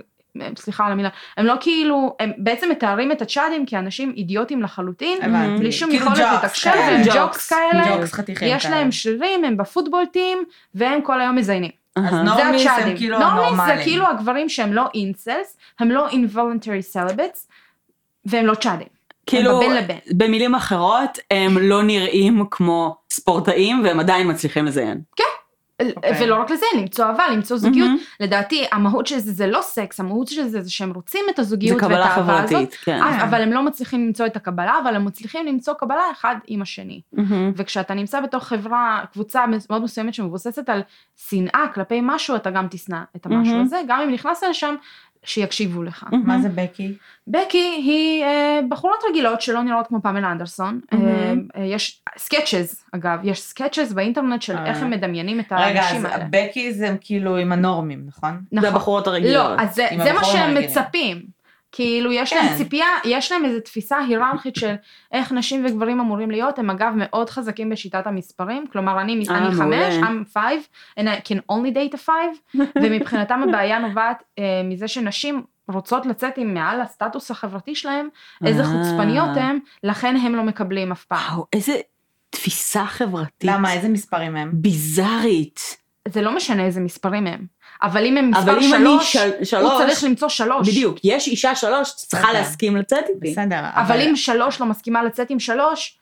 סליחה על המילה, הם לא כאילו, הם בעצם מתארים את הצ'אדים כאנשים אידיוטים לחלוטין. בלי שום כאילו יכולת לתקשר, כאלה. והם ג'וקס. כאלה, יש. להם שרירים, הם בפוטבול טים, והם כל היום מזיינים. אז נורמיס הם. כאילו נורמיס הנורמלים. זה כאילו הגברים שהם לא אינסלס, הם לא involuntary celibates, והם לא צ'אדים. כאילו, לבין. במילים אחרות, הם לא נראים כמו ספורטאים והם עדיין מצליחים לזיין. אוקיי. ולא רק לזה, למצוא אהבה, למצוא זוגיות. מהמם. לדעתי, המהות של זה זה לא סקס, המהות של זה זה שהם רוצים את זה הזוגיות ואת קבלה האהבה הזאת. חברתית, כן. אבל הם לא מצליחים למצוא את הקבלה, אבל הם מצליחים למצוא קבלה אחד עם השני. מהמם. וכשאתה נמצא בתוך חברה, קבוצה מאוד מסוימת שמבוססת על שנאה כלפי משהו, אתה גם תשנא את המשהו מהמם. הזה, גם אם נכנסת לשם, שיקשיבו לך. מה זה בקי? בקי היא אה, בחורות רגילות שלא נראות כמו פמלה אנדרסון. אה, מהמם. אה, יש סקצ'ז, אגב, יש סקצ'ז באינטרנט של אה. איך הם מדמיינים את רגע, האנשים אז האלה. בקי זה כאילו עם הנורמים, נכון? זה נכון. הבחורות הרגילות. לא, אז זה, זה מה שהם הרגילים. מצפים. כאילו יש כן. להם ציפייה, יש להם איזו תפיסה היררכית של איך נשים וגברים אמורים להיות, הם אגב מאוד חזקים בשיטת המספרים, כלומר אני, אה, אני. חמש, I'm five, and I can only date a five, ומבחינתם הבעיה נובעת אה, מזה שנשים רוצות לצאת עם מעל הסטטוס החברתי שלהם, איזה אה. חוצפניות הם, לכן הם לא מקבלים אף פעם. וואו, איזה תפיסה חברתית. למה, איזה מספרים הם? ביזארית. זה לא משנה איזה מספרים הם, אבל אם הם מספר אבל אם אני שלוש, של- הוא שלוש, צריך למצוא שלוש. בדיוק, יש אישה שלוש שצריכה בסדר. להסכים לצאת איתי. בסדר. אבל אם שלוש לא מסכימה לצאת עם שלוש,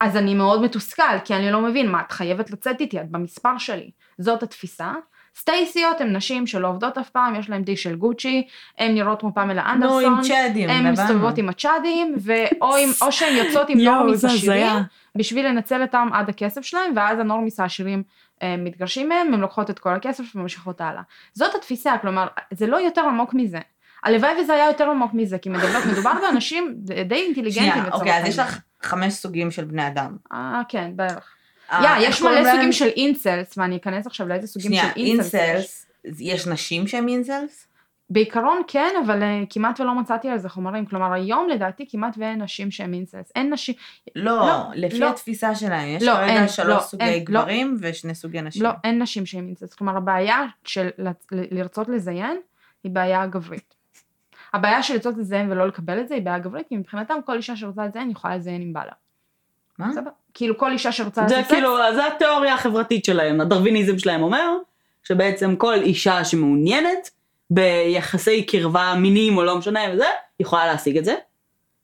אז אני מאוד מתוסכל, כי אני לא מבין, מה, את חייבת לצאת איתי, את במספר שלי. זאת התפיסה. סטייסיות הן נשים שלא עובדות אף פעם, יש להן די של גוצ'י, הן נראות כמו פמלה נו, אנדרסון, עם צ'אדים, הן הבנו. מסתובבות עם הצ'אדים, ואו עם- או שהן יוצאות עם נורמיס עשירים. בשביל לנצל אותם עד הכסף שלהם, ואז הנורמיס העשירים מתגרשים מהם, הן לוקחות את כל הכסף וממשיכות הלאה. זאת התפיסה, כלומר, זה לא יותר עמוק מזה. הלוואי וזה היה יותר עמוק מזה, כי מדבר, מדובר באנשים די אינטליגנטים שנייה, אוקיי, אז יש. לך חמש סוגים של בני אדם. אה, כן, בערך. אה, יא, יש מלא? סוגים של incels, ואני אכנס עכשיו לאיזה סוגים שנייה, של incels יש. incels, יש נשים שהם incels? בעיקרון כן, אבל אה, כמעט ולא מצאתי על זה חומרים. כלומר, היום לדעתי כמעט ואין נשים שהן incels. אין נשים, לא, לא, לפי לא. התפיסה שלהם, יש לא, כרגע אין, שלוש לא, סוגי אין, לא. גברים ושני סוגי נשים. לא, אין נשים שהן אינסלס. כלומר, הבעיה של לצ- ל- לרצות לזיין היא בעיה גברית. הבעיה של לרצות לזיין ולא לקבל את זה היא בעיה גברית, כי מבחינתם כל אישה שרוצה לזיין יכולה לזיין עם בעלה. מה? סבבה? כאילו כל אישה שרוצה זה לעשות סקס, כאילו, זה התיאוריה החברתית שלהם, הדרוויניזם שלהם אומר, שבעצם כל אישה שמעוניינת ביחסי קרבה מיניים או לא משנה וזה, יכולה להשיג את זה,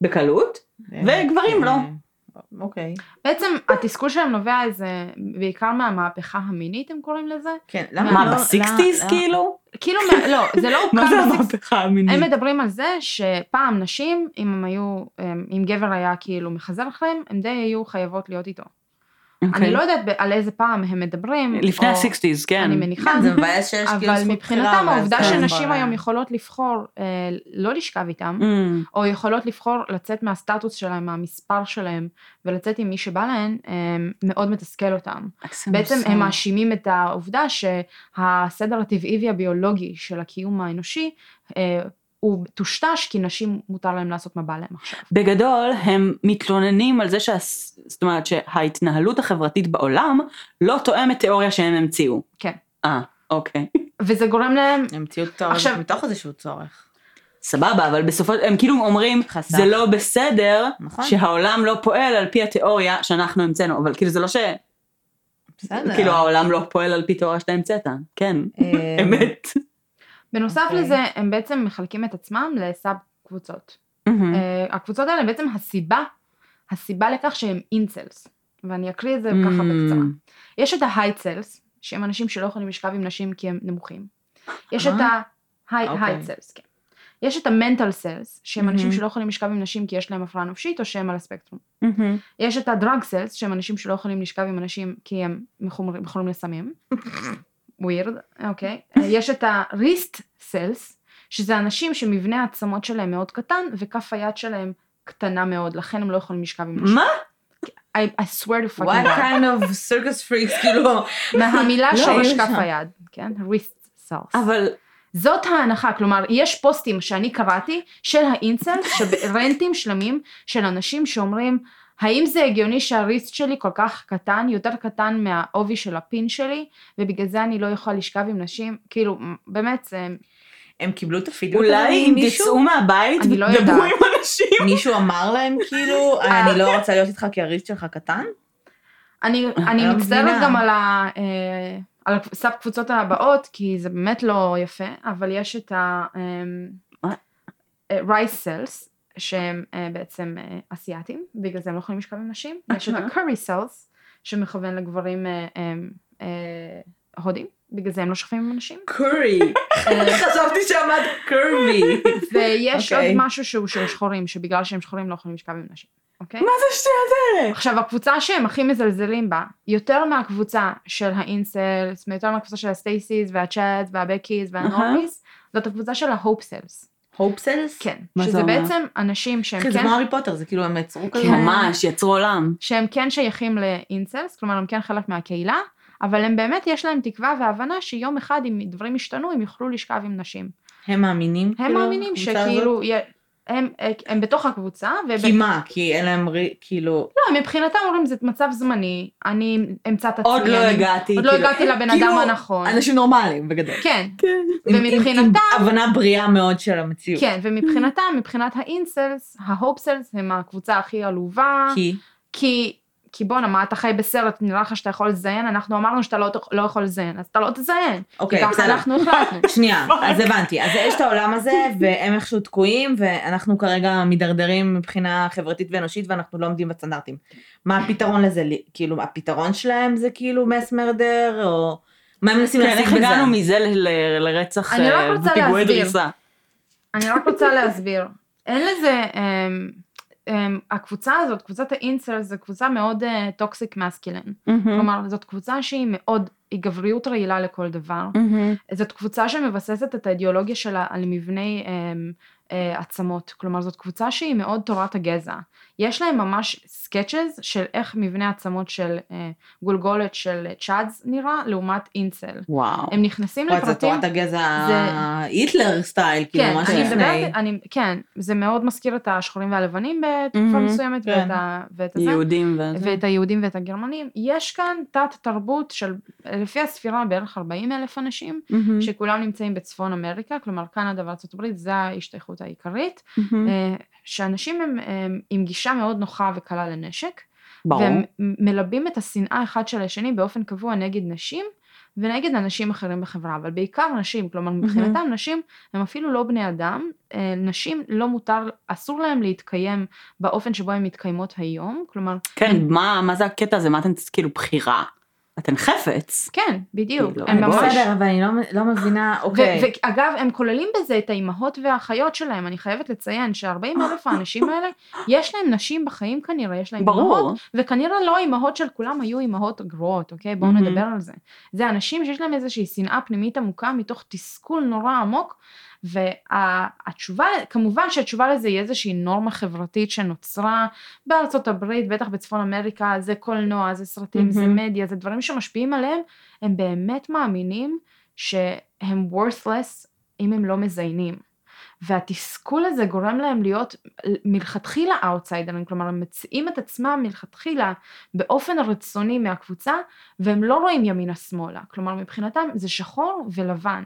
בקלות, וגברים לא. אוקיי. בעצם התסכול שלהם נובע איזה, בעיקר מהמהפכה המינית הם קוראים לזה. כן, מה, למה מה, לא... בסיקסטיז למה- כאילו? כאילו, לא, זה לא מה זה המהפכה המינית? הם מדברים על זה שפעם נשים, אם הם היו, אם גבר היה כאילו מחזר אחריהם, הם די היו חייבות להיות איתו. אוקיי. אני לא יודעת על איזה פעם הם מדברים. לפני או- הסיקסטיז, כן. אני מניחה. כן, זה מבאס שיש כאילו אבל זכות מבחינתם בחירה, העובדה ואז זה שנשים כבר- היום יכולות לבחור אה, לא לשכב איתם, Mm, או יכולות לבחור לצאת מהסטטוס שלהם, מהמספר שלהם, ולצאת עם מי שבא להן, אה, מאוד מתסכל אותם. בעצם. הם מאשימים את העובדה שהסדר הטבעי והביולוגי של הקיום האנושי אה, הוא טושטש כי נשים מותר להם לעשות מה בא להם עכשיו. בגדול הם מתלוננים על זה שה... זאת אומרת שההתנהלות החברתית בעולם לא תואמת תיאוריה שהם המציאו. כן. אה, אוקיי. וזה גורם להם, המציאו תואר עכשיו- מתוך איזשהו צורך. סבבה, אבל בסופו הם כאילו אומרים, חסך. זה לא בסדר נכון. שהעולם לא פועל על פי התיאוריה שאנחנו המצאנו, אבל כאילו זה לא ש... בסדר. כאילו העולם לא פועל על פי תיאוריה שאתה המצאת, כן, אה, אמת. בנוסף אוקיי. לזה הם בעצם מחלקים את עצמם ל sub קבוצות. מהמם. אה, הקבוצות האלה בעצם הסיבה, הסיבה לכך שהם incels, ואני אקריא את זה ככה Mm. בקצרה. יש את ה heightcels, שהם אנשים שלא יכולים לשכב עם נשים כי הם נמוכים. יש את אה? אוקיי. כן. יש את ה mentalcels, שהם אנשים מהמם. שלא יכולים לשכב עם נשים כי יש להם הפרעה נפשית או שהם על הספקטרום. מהמם. יש את ה drugcels, שהם אנשים שלא יכולים לשכב עם אנשים כי הם מחומרים- מכורים לסמים. ווירד, אוקיי. יש את הריסט סלס, שזה אנשים שמבנה העצמות שלהם מאוד קטן וכף היד שלהם קטנה מאוד, לכן הם לא יכולים לשכב עם נשים. מה? I, I swear to fucking What God. kind of circus freaks, כאילו... מהמילה לא, שורש כף. היד, כן? ריסט סלס. אבל זאת ההנחה, כלומר, יש פוסטים שאני קראתי של האינסלס, רנטים שלמים של אנשים שאומרים, האם זה הגיוני שהריסט שלי כל כך קטן, יותר קטן מהעובי של הפין שלי, ובגלל זה אני לא יכולה לשכב עם נשים? כאילו, באמת, זה... הם קיבלו את הפידבק הזה אולי אם? תצאו מהבית לא יודעת. עם אנשים. מישהו אמר להם כאילו, אני לא רוצה להיות איתך כי הריסט שלך קטן? אני, מצטערת. גם על, ה, אה, על הסאב קבוצות הבאות, כי זה באמת לא יפה, אבל יש את ה... רייס סלס, שהם אה, בעצם אה, אסיאתים, בגלל זה הם לא יכולים לשכב עם נשים. יש את. ה-curry סלס, שמכוון לגברים אה, אה, אה, הודים, בגלל זה הם לא שוכבים עם נשים. קורי. אה, חשבתי שאמרת קורבי. ויש עוד אוקיי. משהו שהוא של שחורים, שבגלל שהם שחורים לא יכולים לשכב עם נשים. אוקיי? מה זה השטויות האלה? עכשיו הקבוצה שהם הכי מזלזלים בה, יותר מהקבוצה של האינסלס, יותר מהקבוצה של הסטייסיס והצ'אדס והבקיז והנורמיס, זאת הקבוצה של הופסלס? כן. מה זה שזה אומר? בעצם אנשים שהם אחי, זה כן, כמו הארי פוטר, זה כאילו הם יצרו כזה. ממש, יצרו עולם. שהם כן שייכים לאינסלס, כלומר הם כן חלק מהקהילה, אבל הם באמת יש להם תקווה והבנה שיום אחד אם דברים ישתנו הם יוכלו לשכב עם נשים. הם מאמינים? הם כאילו, מאמינים? שכאילו, הם, הם בתוך הקבוצה, וב- כי מה? כי אין להם כאילו... לא, מבחינתם אומרים זה מצב זמני, אני אמצא את עצמי. עוד לא אני- הגעתי. עוד לא כאילו- הגעתי לבן כאילו, אדם הנכון. אנשים נורמליים בגדול. כן, כן. עם- עם- ומבחינתם- עם הבנה בריאה מאוד של המציאות. כן, ומבחינתם, מבחינת האינסלס, ההופסלס הם הקבוצה הכי עלובה, כי... כי, כי בואנה, מה אתה חי בסרט, נראה לך שאתה יכול לזיין? אנחנו אמרנו שאתה לא, לא יכול לזיין, אז אתה לא תזיין. אוקיי, כי ככה בסדר. אנחנו החלטנו. שנייה, אז הבנתי. אז יש את העולם הזה, והם איכשהו תקועים, ואנחנו כרגע מידרדרים מבחינה חברתית ואנושית, ואנחנו לא עומדים בסטנדרטים. מה הפתרון לזה? כאילו, הפתרון שלהם זה כאילו מס murder, או... מה הם מנסים כן, להשיג איך בזה? הגענו מזה ל- ל- לרצח אה, רוצה ופיגועי. דריסה? אני רק רוצה להסביר. אין לזה, אמ, הקבוצה הזאת, קבוצת ה incels, זו קבוצה מאוד toxic masculine. מהמם. כלומר, זאת קבוצה שהיא מאוד, היא גבריות רעילה לכל דבר. מהמם. זאת קבוצה שמבססת את האידיאולוגיה שלה על מבני אמ, אה, עצמות. כלומר, זאת קבוצה שהיא מאוד תורת הגזע. יש להם ממש סקצ'ז של איך מבנה עצמות של אה, גולגולת של צ'אדס נראה, לעומת אינסל. וואו. הם נכנסים וואי, זה לפרטים. תורת הגזע זה- היטלר סטייל, כאילו, כן, ממש אני לפני. מדברת, אני, כן, זה מאוד מזכיר את השחורים והלבנים בתקופה מהמם, מסוימת, כן. ואת, ה, ואת הזה. יהודים וזה. ואת היהודים ואת הגרמנים. יש כאן תת תרבות של, לפי הספירה בערך 40 אלף אנשים, מהמם. שכולם נמצאים בצפון אמריקה, כלומר קנדה וארצות הברית, זה ההשתייכות העיקרית. אה, שאנשים הם, הם עם גישה מאוד נוחה וקלה לנשק, ברור. והם מלבים את השנאה אחד של השני באופן קבוע נגד נשים, ונגד אנשים אחרים בחברה, אבל בעיקר נשים, כלומר מבחינתם נשים הם אפילו לא בני אדם, אה, נשים לא מותר, אסור להם להתקיים באופן שבו הן מתקיימות היום, כלומר, כן, מה, מה זה הקטע הזה? מה אתן כאילו בחירה? אתן חפץ. כן, בדיוק, כאילו, הם. ממש, בסדר, אבל אני לא, לא מבינה, אוקיי. ו- ואגב, הם כוללים בזה את האימהות והאחיות שלהם, אני חייבת לציין ש-40 אלף האנשים האלה, יש להם נשים בחיים כנראה, יש להם ברור. אימהות, וכנראה לא האימהות של כולם היו אימהות גרועות, אוקיי? בואו מהמם. נדבר על זה. זה אנשים שיש להם איזושהי שנאה פנימית עמוקה מתוך תסכול נורא עמוק, והתשובה, כמובן שהתשובה לזה היא איזושהי נורמה חברתית שנוצרה בארצות הברית, בטח בצפון אמריקה, זה קולנוע, זה סרטים, זה מהמם. מדיה, זה דברים שמשפיעים עליהם, הם באמת מאמינים שהם worthless אם הם לא מזיינים. והתסכול הזה גורם להם להיות מלכתחילה אאוטסיידרים, כלומר הם מציעים את עצמם מלכתחילה באופן רצוני מהקבוצה, והם לא רואים ימינה שמאלה, כלומר מבחינתם זה שחור ולבן,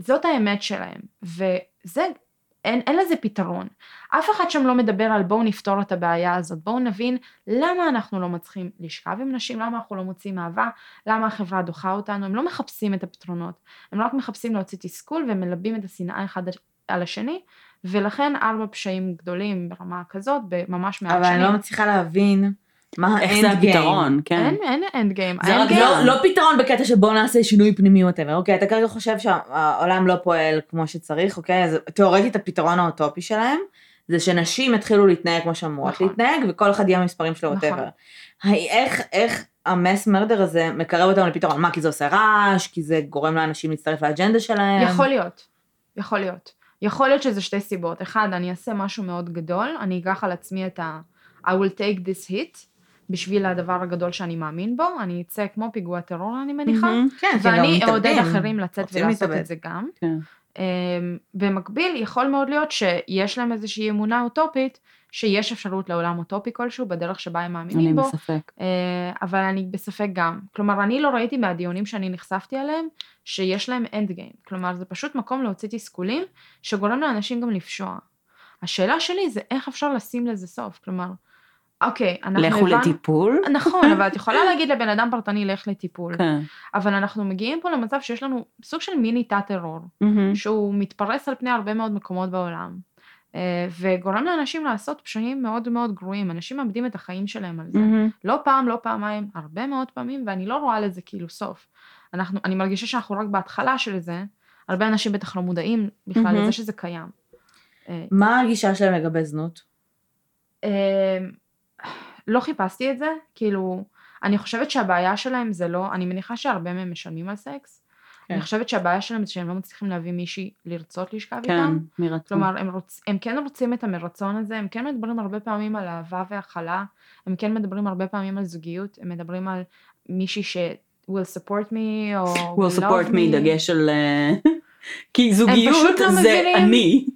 זאת האמת שלהם, וזה, אין, אין לזה פתרון. אף אחד שם לא מדבר על בואו נפתור את הבעיה הזאת, בואו נבין למה אנחנו לא מצליחים לשכב עם נשים, למה אנחנו לא מוצאים אהבה, למה החברה דוחה אותנו, הם לא מחפשים את הפתרונות, הם רק מחפשים להוציא תסכול ומלבים את השנאה אחד על השני, ולכן ארבע פשעים גדולים ברמה כזאת, בממש מעט אבל שנים. אני לא מצליחה להבין מה איך זה ה end game. הפתרון, כן. אין, אין end game. זה רק לא, לא פתרון בקטע שבוא נעשה שינוי פנימי whatever, אוקיי, אתה כרגע חושב שהעולם לא פועל כמו שצריך, אוקיי, אז תאורטית הפתרון האוטופי שלהם, זה שנשים יתחילו להתנהג כמו שאמורות נכון. להתנהג, וכל אחד יהיה במספרים שלו נכון. whatever. איך, איך המס מרדר הזה מקרב אותנו לפתרון? מה, כי זה עושה רעש, כי זה גורם לאנשים להצטרף לאג'נדה שלהם? יכול להיות, יכול להיות. יכול להיות שזה שתי סיבות. אחד, אני אעשה משהו מאוד גדול, אני אקח על עצמי את ה... I will take this hit, בשביל הדבר הגדול שאני מאמין בו, אני אצא כמו פיגוע טרור, אני מניחה, מהמם. כן, ואני אעודד. אחרים לצאת ולעשות. את זה גם. כן. אמ, במקביל, יכול מאוד להיות שיש להם איזושהי אמונה אוטופית, שיש אפשרות לעולם אוטופי כלשהו בדרך שבה הם אני מאמינים בו, בספק. אה, אבל אני בספק גם. כלומר, אני לא ראיתי מהדיונים שאני נחשפתי אליהם, שיש להם end game. כלומר, זה פשוט מקום להוציא תסכולים, שגורם לאנשים גם לפשוע. השאלה שלי זה איך אפשר לשים לזה סוף. כלומר, אוקיי, אנחנו לכו הבנו- לטיפול. נכון, אבל את יכולה להגיד לבן אדם פרטני, לך לטיפול. כן. אבל אנחנו מגיעים פה למצב שיש לנו סוג של מיני תת-טרור, מהמם. שהוא מתפרס על פני הרבה מאוד מקומות בעולם. אה, וגורם לאנשים לעשות פשעים מאוד מאוד גרועים, אנשים מאבדים את החיים שלהם על זה. מהמם. לא פעם, לא פעמיים, הרבה מאוד פעמים, ואני לא רואה לזה כאילו סוף. אנחנו, אני מרגישה שאנחנו רק בהתחלה של זה, הרבה אנשים בטח לא מודעים בכלל מהמם. לזה שזה קיים. אה, מה הגישה שלהם לגבי זנות? לא חיפשתי את זה, כאילו, אני חושבת שהבעיה שלהם זה לא, אני מניחה שהרבה מהם משלמים על סקס. כן. אני חושבת שהבעיה שלהם זה שהם לא מצליחים להביא מישהי לרצות לשכב כן, איתם. מרצון. כלומר, הם, רוצ, הם כן רוצים את המרצון הזה, הם כן מדברים הרבה פעמים על אהבה והכלה, הם כן מדברים הרבה פעמים על זוגיות, הם מדברים על מישהי ש... will support me, או will will support love me, דגש על... אה, כי זוגיות לא זה מבינים. אני.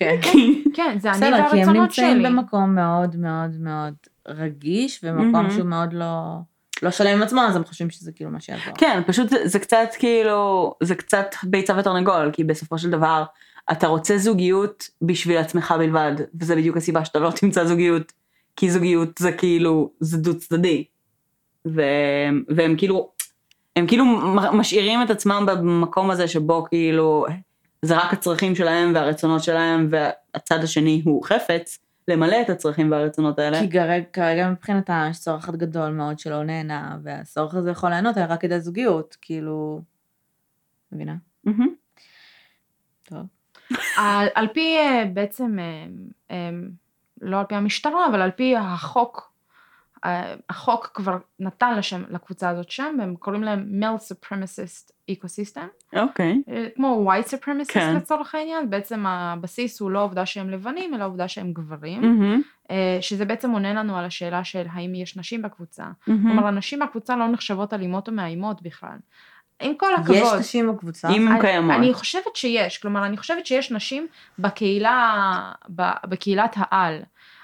כן. כן, זה אני בסדר, כי הם והרצונות נמצאים שלי. במקום מאוד מאוד מאוד רגיש, ומקום מהמם. שהוא מאוד לא... לא שלם עם עצמו, אז הם חושבים שזה כאילו מה שיעזור. כן, פשוט זה, קצת כאילו, זה קצת ביצה ותרנגול, כי בסופו של דבר, אתה רוצה זוגיות בשביל עצמך בלבד, וזה בדיוק הסיבה שאתה לא תמצא זוגיות, כי זוגיות זה כאילו, זה דו צדדי. והם, והם כאילו, הם כאילו משאירים את עצמם במקום הזה שבו כאילו, זה רק הצרכים שלהם והרצונות שלהם, והצד השני הוא חפץ למלא את הצרכים והרצונות האלה. כי כרגע, כרגע מבחינתה יש צורך אחד גדול מאוד שלא נהנה, והצורך הזה יכול ליהנות רק כדי זוגיות, כאילו... מבינה? טוב. על, על פי אה, בעצם, אה, אה, לא על פי המשטרה, אבל על פי החוק, החוק כבר נתן לשם, לקבוצה הזאת שם, הם קוראים להם male supremacist ecosystem, אוקיי. אה, כמו white supremacist כן. לצורך העניין, בעצם הבסיס הוא לא העובדה שהם לבנים, אלא העובדה שהם גברים. אה, שזה בעצם עונה לנו על השאלה של האם יש נשים בקבוצה. מהמם. כלומר, הנשים בקבוצה לא נחשבות אלימות או מאיימות בכלל. עם כל הכבוד. יש נשים בקבוצה? אם הן אני- קיימות. אני חושבת שיש, כלומר, אני חושבת שיש נשים בקהילה, בקהילת העל.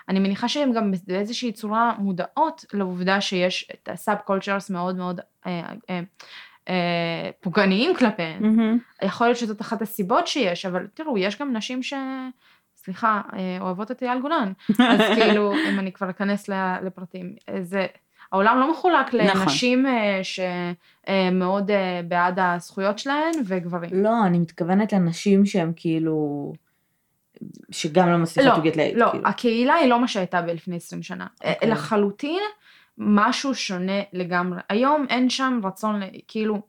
אני מניחה שהן גם באיזושהי צורה מודעות לעובדה שיש את ה subcultures מאוד מאוד אה, אה, אה, פוגעניים כלפיהן. מהמם. יכול להיות שזאת אחת הסיבות שיש, אבל תראו, יש גם נשים ש... סליחה, אה, אוהבות את אייל גולן. אז כאילו, אם אני כבר אכנס לפרטים, אה, זה... העולם לא מחולק נכון. לנשים אה, שמאוד בעד הזכויות שלהן וגברים. לא, אני מתכוונת לנשים שהן כאילו... שגם לא מצליחות לא, to get laid. לא, כאילו. הקהילה היא לא מה שהייתה בלפני 20 שנה. אוקיי. לחלוטין משהו שונה לגמרי. היום אין שם רצון, כאילו,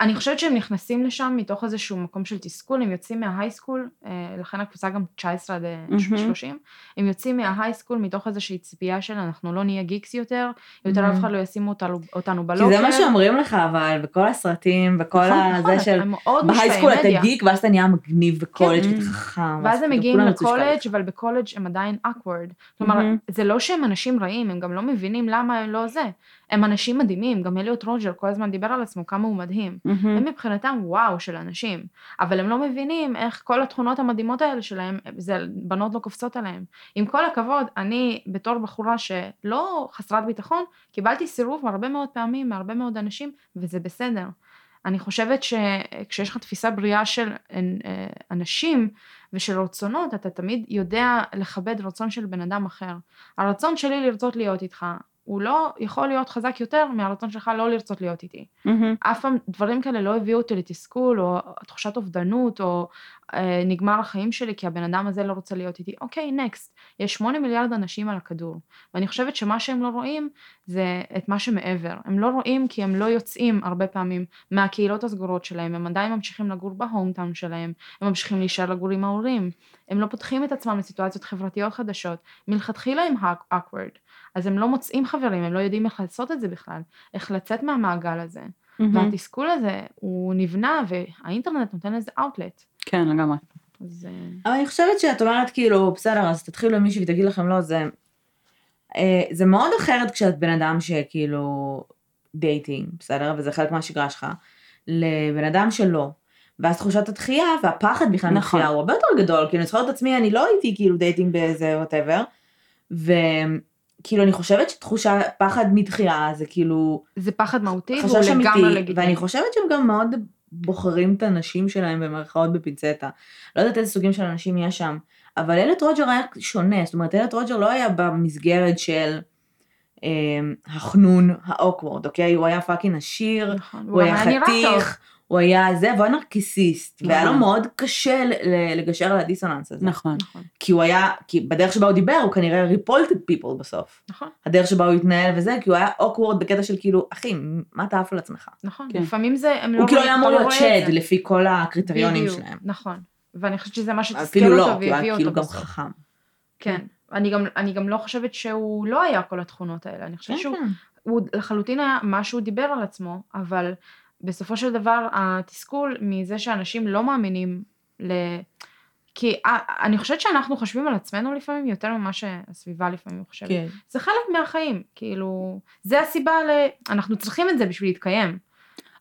אני חושבת שהם נכנסים לשם מתוך איזשהו מקום של תסכול, הם יוצאים מההייסקול, אה, לכן הקבוצה גם 19 עד אה, מהמם. 30, הם יוצאים מה high school מתוך איזושהי ציפייה של אנחנו לא נהיה geeks יותר, יותר מהמם. אף אחד לא ישימו אותנו, אותנו כי ב locker. זה מה שאומרים לך, אבל בכל הסרטים, בכל נכון, נכון, הזה של... הם מאוד מושפעים ב high school אתה. גיק, ואז אתה נהיה מגניב בקולג' כן. ואתה חכם. ואז הם מגיעים לקולג'. אבל בקולג' הם עדיין awkward. כלומר. זה לא שהם אנשים רעים, הם גם לא מבינים למה הם לא זה. הם אנשים מדהימים, גם אליוט רודג'ר כל הזמן דיבר על עצמו כמה הוא מדהים. מהמם. הם מבחינתם וואו של אנשים, אבל הם לא מבינים איך כל התכונות המדהימות האלה שלהם, זה בנות לא קופצות עליהם. עם כל הכבוד, אני בתור בחורה שלא חסרת ביטחון, קיבלתי סירוב הרבה מאוד פעמים מהרבה מאוד אנשים, וזה בסדר. אני חושבת שכשיש לך תפיסה בריאה של אה, אנשים ושל רצונות, אתה תמיד יודע לכבד רצון של בן אדם אחר. הרצון שלי לרצות להיות איתך, הוא לא יכול להיות חזק יותר מהרצון שלך לא לרצות להיות איתי. מהמם. אף פעם דברים כאלה לא הביאו אותי לתסכול, או תחושת אובדנות, או אה, נגמר החיים שלי כי הבן אדם הזה לא רוצה להיות איתי. אוקיי, נקסט. יש שמונה מיליארד אנשים על הכדור. ואני חושבת שמה שהם לא רואים זה את מה שמעבר. הם לא רואים כי הם לא יוצאים הרבה פעמים מהקהילות הסגורות שלהם, הם עדיין ממשיכים לגור בהומטאון שלהם, הם ממשיכים להישאר לגור עם ההורים. הם לא פותחים את עצמם לסיטואציות חברתיות חדשות. מלכתחילה הם awkward. אז הם לא מוצאים חברים, הם לא יודעים איך לעשות את זה בכלל, איך לצאת מהמעגל הזה. מהמם. והתסכול הזה הוא נבנה והאינטרנט נותן לזה אאוטלט. כן, לגמרי. אז אה, אבל אני חושבת שאת אומרת כאילו, בסדר, אז תתחילו עם מישהי ותגיד לכם לא, זה... אה, זה מאוד אחרת כשאת בן אדם שכאילו dating, בסדר? וזה חלק מהשגרה שלך, לבן אדם שלא. ואז תחושת הדחייה והפחד בכלל נכון. מדחייה הוא הרבה יותר גדול, כאילו אני זוכרת את עצמי, אני לא הייתי כאילו dating באיזה whatever, וכאילו אני חושבת שתחושה, פחד מדחייה זה כאילו זה פחד מהותי והוא אמיתי, לגמרי לגיטימי. ואני חושבת שהם גם מאוד בוחרים את הנשים שלהם במרכאות בפינצטה. לא יודעת איזה סוגים של אנשים יש שם, אבל אליוט רודג'ר היה שונה, זאת אומרת אליוט רודג'ר לא היה במסגרת של אה, החנון ה awkward, אוקיי? הוא היה fucking עשיר, נכון, הוא היה. חתיך, הוא היה זה, והוא היה נרקיסיסט, והיה לו נכון. מאוד קשה לגשר על הדיסוננס הזה. נכון. נכון, כי הוא היה, כי בדרך שבה הוא דיבר, הוא כנראה repulsed people בסוף. נכון, הדרך שבה הוא התנהל וזה, כי הוא היה awkward בקטע של כאילו, אחי, מה אתה עף על עצמך? נכון. כן. לפעמים זה, הם לא הוא כאילו היה אמור לא להיות שד. לפי כל הקריטריונים בדיוק, שלהם. נכון. ואני חושבת שזה מה שתסכל אפילו לא, אותו כי הוא והביא היה אותו כאילו גם בסוף. חכם. כן. אני גם, אני גם לא חושבת שהוא לא היה כל התכונות האלה, אני חושבת כן, שהוא כן. הוא לחלוטין היה מה שהוא דיבר על עצמו, אבל בסופו של דבר התסכול מזה שאנשים לא מאמינים ל... כי אני חושבת שאנחנו חושבים על עצמנו לפעמים יותר ממה שהסביבה לפעמים חושבת. כן. זה חלק מהחיים, כאילו, זה הסיבה ל... אנחנו צריכים את זה בשביל להתקיים.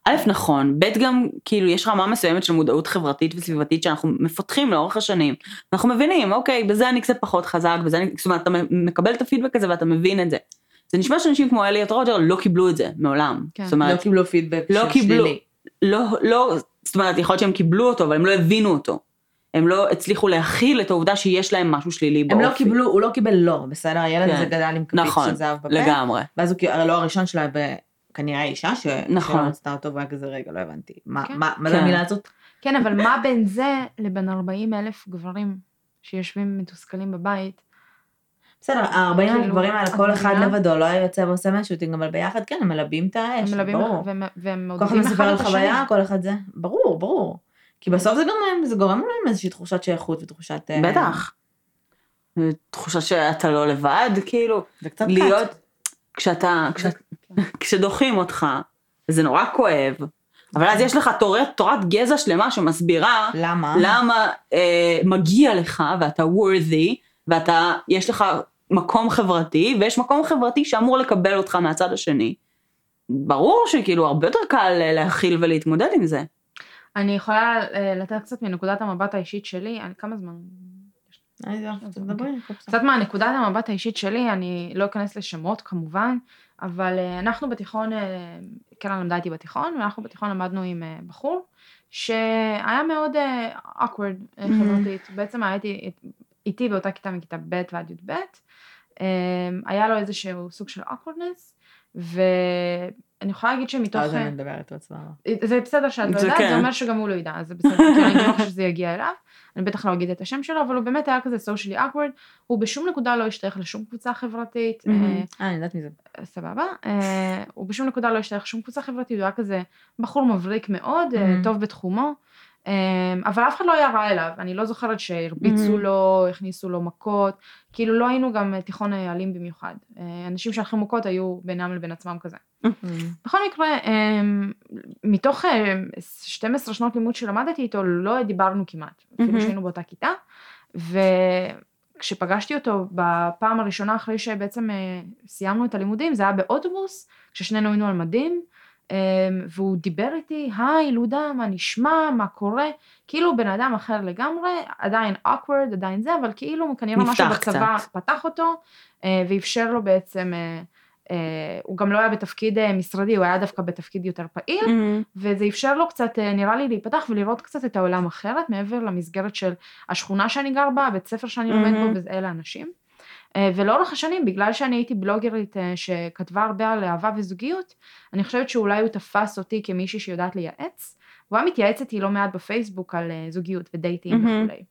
א', נכון, ב', גם כאילו יש רמה מסוימת של מודעות חברתית וסביבתית שאנחנו מפתחים לאורך השנים. אנחנו מבינים, אוקיי, בזה אני קצת פחות חזק, בזה אני, זאת אומרת, אתה מקבל את הפידבק הזה ואתה מבין את זה. זה נשמע שאנשים כמו אליוט רוג'ר לא קיבלו את זה מעולם. כן. זאת אומרת, לא קיבלו פידבק לא של קיבלו, שלילי. לא, לא, זאת אומרת, יכול להיות שהם קיבלו אותו, אבל הם לא הבינו אותו. הם לא הצליחו להכיל את העובדה שיש להם משהו שלילי באופי. הם לא קיבלו, הוא לא קיבל לא, בסדר? הילד כן. הזה גדל עם כפית נכון, של זהב בפה. לגמרי. ואז הוא, הרי לא הראשון שלה, כנראה אישה, ש- נכון. שלא רצתה אותו, והיה כזה רגע, לא הבנתי. מה כן. מה- מה זה כן. המילה הזאת? כן, אבל מה בין זה לבין 40 אלף גברים שיושבים מתוסכלים בבית? בסדר, ה-40 כאילו, הגברים האלה, כל אחד? לבדו לא היה יוצא ועושה מהשוטינג, אבל ביחד כן, הם מלבים את האש, הם מלווים ברור. והם- והם כל אחד מעודדים אחד מספר על את השני. חוויה, כל אחד זה, ברור, ברור. כי בסוף זה גם, זה גורם להם איזושהי תחושת שייכות ותחושת... אה, בטח. תחושה שאתה לא לבד, כאילו, זה קצת להיות, כשאתה, כש- כשדוחים אותך, זה נורא כואב, אבל אז יש לך תורת, תורת גזע שלמה שמסבירה למה? למה אה, מגיע לך ואתה worthy, ואתה, יש לך מקום חברתי, ויש מקום חברתי שאמור לקבל אותך מהצד השני. ברור שכאילו הרבה יותר קל אה, להכיל ולהתמודד עם זה. אני יכולה אה, לתת קצת מנקודת המבט האישית שלי, אני כמה זמן? אה, אוקיי. קצת מהנקודת המבט האישית שלי, אני לא אכנס לשמות כמובן, אבל אנחנו בתיכון, קרן למדה איתי בתיכון, ואנחנו בתיכון למדנו עם בחור, שהיה מאוד awkward Mhm. חברתית, בעצם הייתי איתי באותה כיתה מכיתה ב' ועד י"ב, היה לו איזשהו סוג של awkwardness, ואני יכולה להגיד שמתוך... אז אני מדברת בעצמה. זה בסדר שאת לא זה יודעת, כן. זה אומר שגם הוא לא ידע, אז זה בסדר, כי אני לא חושבת שזה יגיע אליו, אני בטח לא אגיד את השם שלו, אבל הוא באמת היה כזה socially awkward, הוא בשום נקודה לא השתייך לשום קבוצה חברתית. אה, אה, אני יודעת מי זה. סבבה, אה, הוא בשום נקודה לא השתייך לשום קבוצה חברתית, הוא היה כזה בחור מבריק מאוד, אה. טוב בתחומו, אה, אבל אף אחד לא היה רע אליו, אני לא זוכרת שהרביצו Mhm. לו, הכניסו לו מכות, כאילו לא היינו גם אה, תיכון אה, אלים במיוחד, אה, אנשים שהלכו מכות היו בינם לבין עצמם כזה. בכל מקרה, אמ, מתוך אמ, 12 שנות לימוד שלמדתי איתו, לא דיברנו כמעט, אפילו מהמם. שהיינו באותה כיתה, וכשפגשתי אותו בפעם הראשונה אחרי שבעצם אה, סיימנו את הלימודים, זה היה באוטובוס, כששנינו היינו על מדים, אמ, והוא דיבר איתי, היי לודה, מה נשמע, מה קורה, כאילו בן אדם אחר לגמרי, עדיין awkward, עדיין זה, אבל כאילו כנראה משהו בצבא. פתח אותו, אה, ואפשר לו בעצם... אה, אה, הוא גם לא היה בתפקיד משרדי, הוא היה דווקא בתפקיד יותר פעיל, מהמם. וזה אפשר לו קצת, אה, נראה לי, להיפתח ולראות קצת את העולם אחרת, מעבר למסגרת של השכונה שאני גר בה, הבית ספר שאני לומד בו. ואלה האנשים. אה, ולאורך השנים, בגלל שאני הייתי בלוגרית אה, שכתבה הרבה על אהבה וזוגיות, אני חושבת שאולי הוא תפס אותי כמישהי שיודעת לייעץ, והוא היה מתייעץ איתי לא מעט בפייסבוק על אה, זוגיות ודייטים מהמם. וכולי.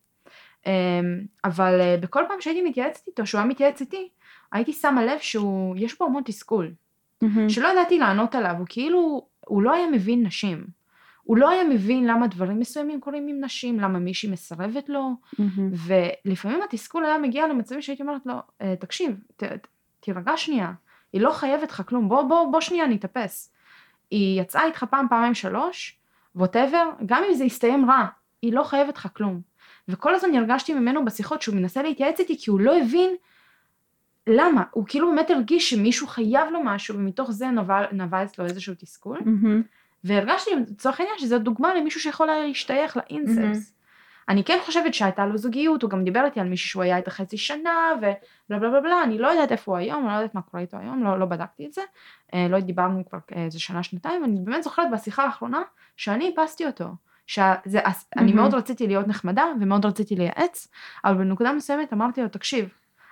אה, אבל בכל פעם שהייתי מתייעצת איתו, שהוא היה מתייעץ איתי, הייתי שמה לב שהוא, יש בו המון תסכול. מהמם. שלא ידעתי לענות עליו, הוא כאילו, הוא לא היה מבין נשים. הוא לא היה מבין למה דברים מסוימים קורים עם נשים, למה מישהי מסרבת לו, מהמם. ולפעמים התסכול היה מגיע למצבים שהייתי אומרת לו, "אה, תקשיב, ת, תירגע שנייה, היא לא חייבת לך כלום, בוא, בוא, בוא שנייה נתאפס. היא יצאה איתך פעם, פעמיים, שלוש, ווטאבר, גם אם זה יסתיים רע, היא לא חייבת לך כלום. וכל הזמן הרגשתי ממנו בשיחות שהוא מנסה להתייעץ איתי, כי הוא לא הבין למה, הוא כאילו באמת הרגיש שמישהו חייב לו משהו, ומתוך זה נבע, נבע אצלו איזשהו תסכול. מהמם. והרגשתי לצורך העניין שזו דוגמה למישהו שיכול היה להשתייך לאינספס. אני כן חושבת שהייתה לו זוגיות, הוא גם דיבר איתי על מישהו שהוא היה איתה חצי שנה, ובלה בלה בלה בלה, אני לא יודעת איפה הוא היום, אני לא יודעת מה קורה איתו היום, לא, לא בדקתי את זה, אה, לא דיברנו כבר איזה שנה, שנתיים, אני באמת זוכרת בשיחה האחרונה שאני איפסתי אותו. שזה, אז אני. מאוד רציתי להיות נחמדה ומאוד רציתי לייעץ, אבל בנקודה מסוימת אמרתי לו, תקשיב,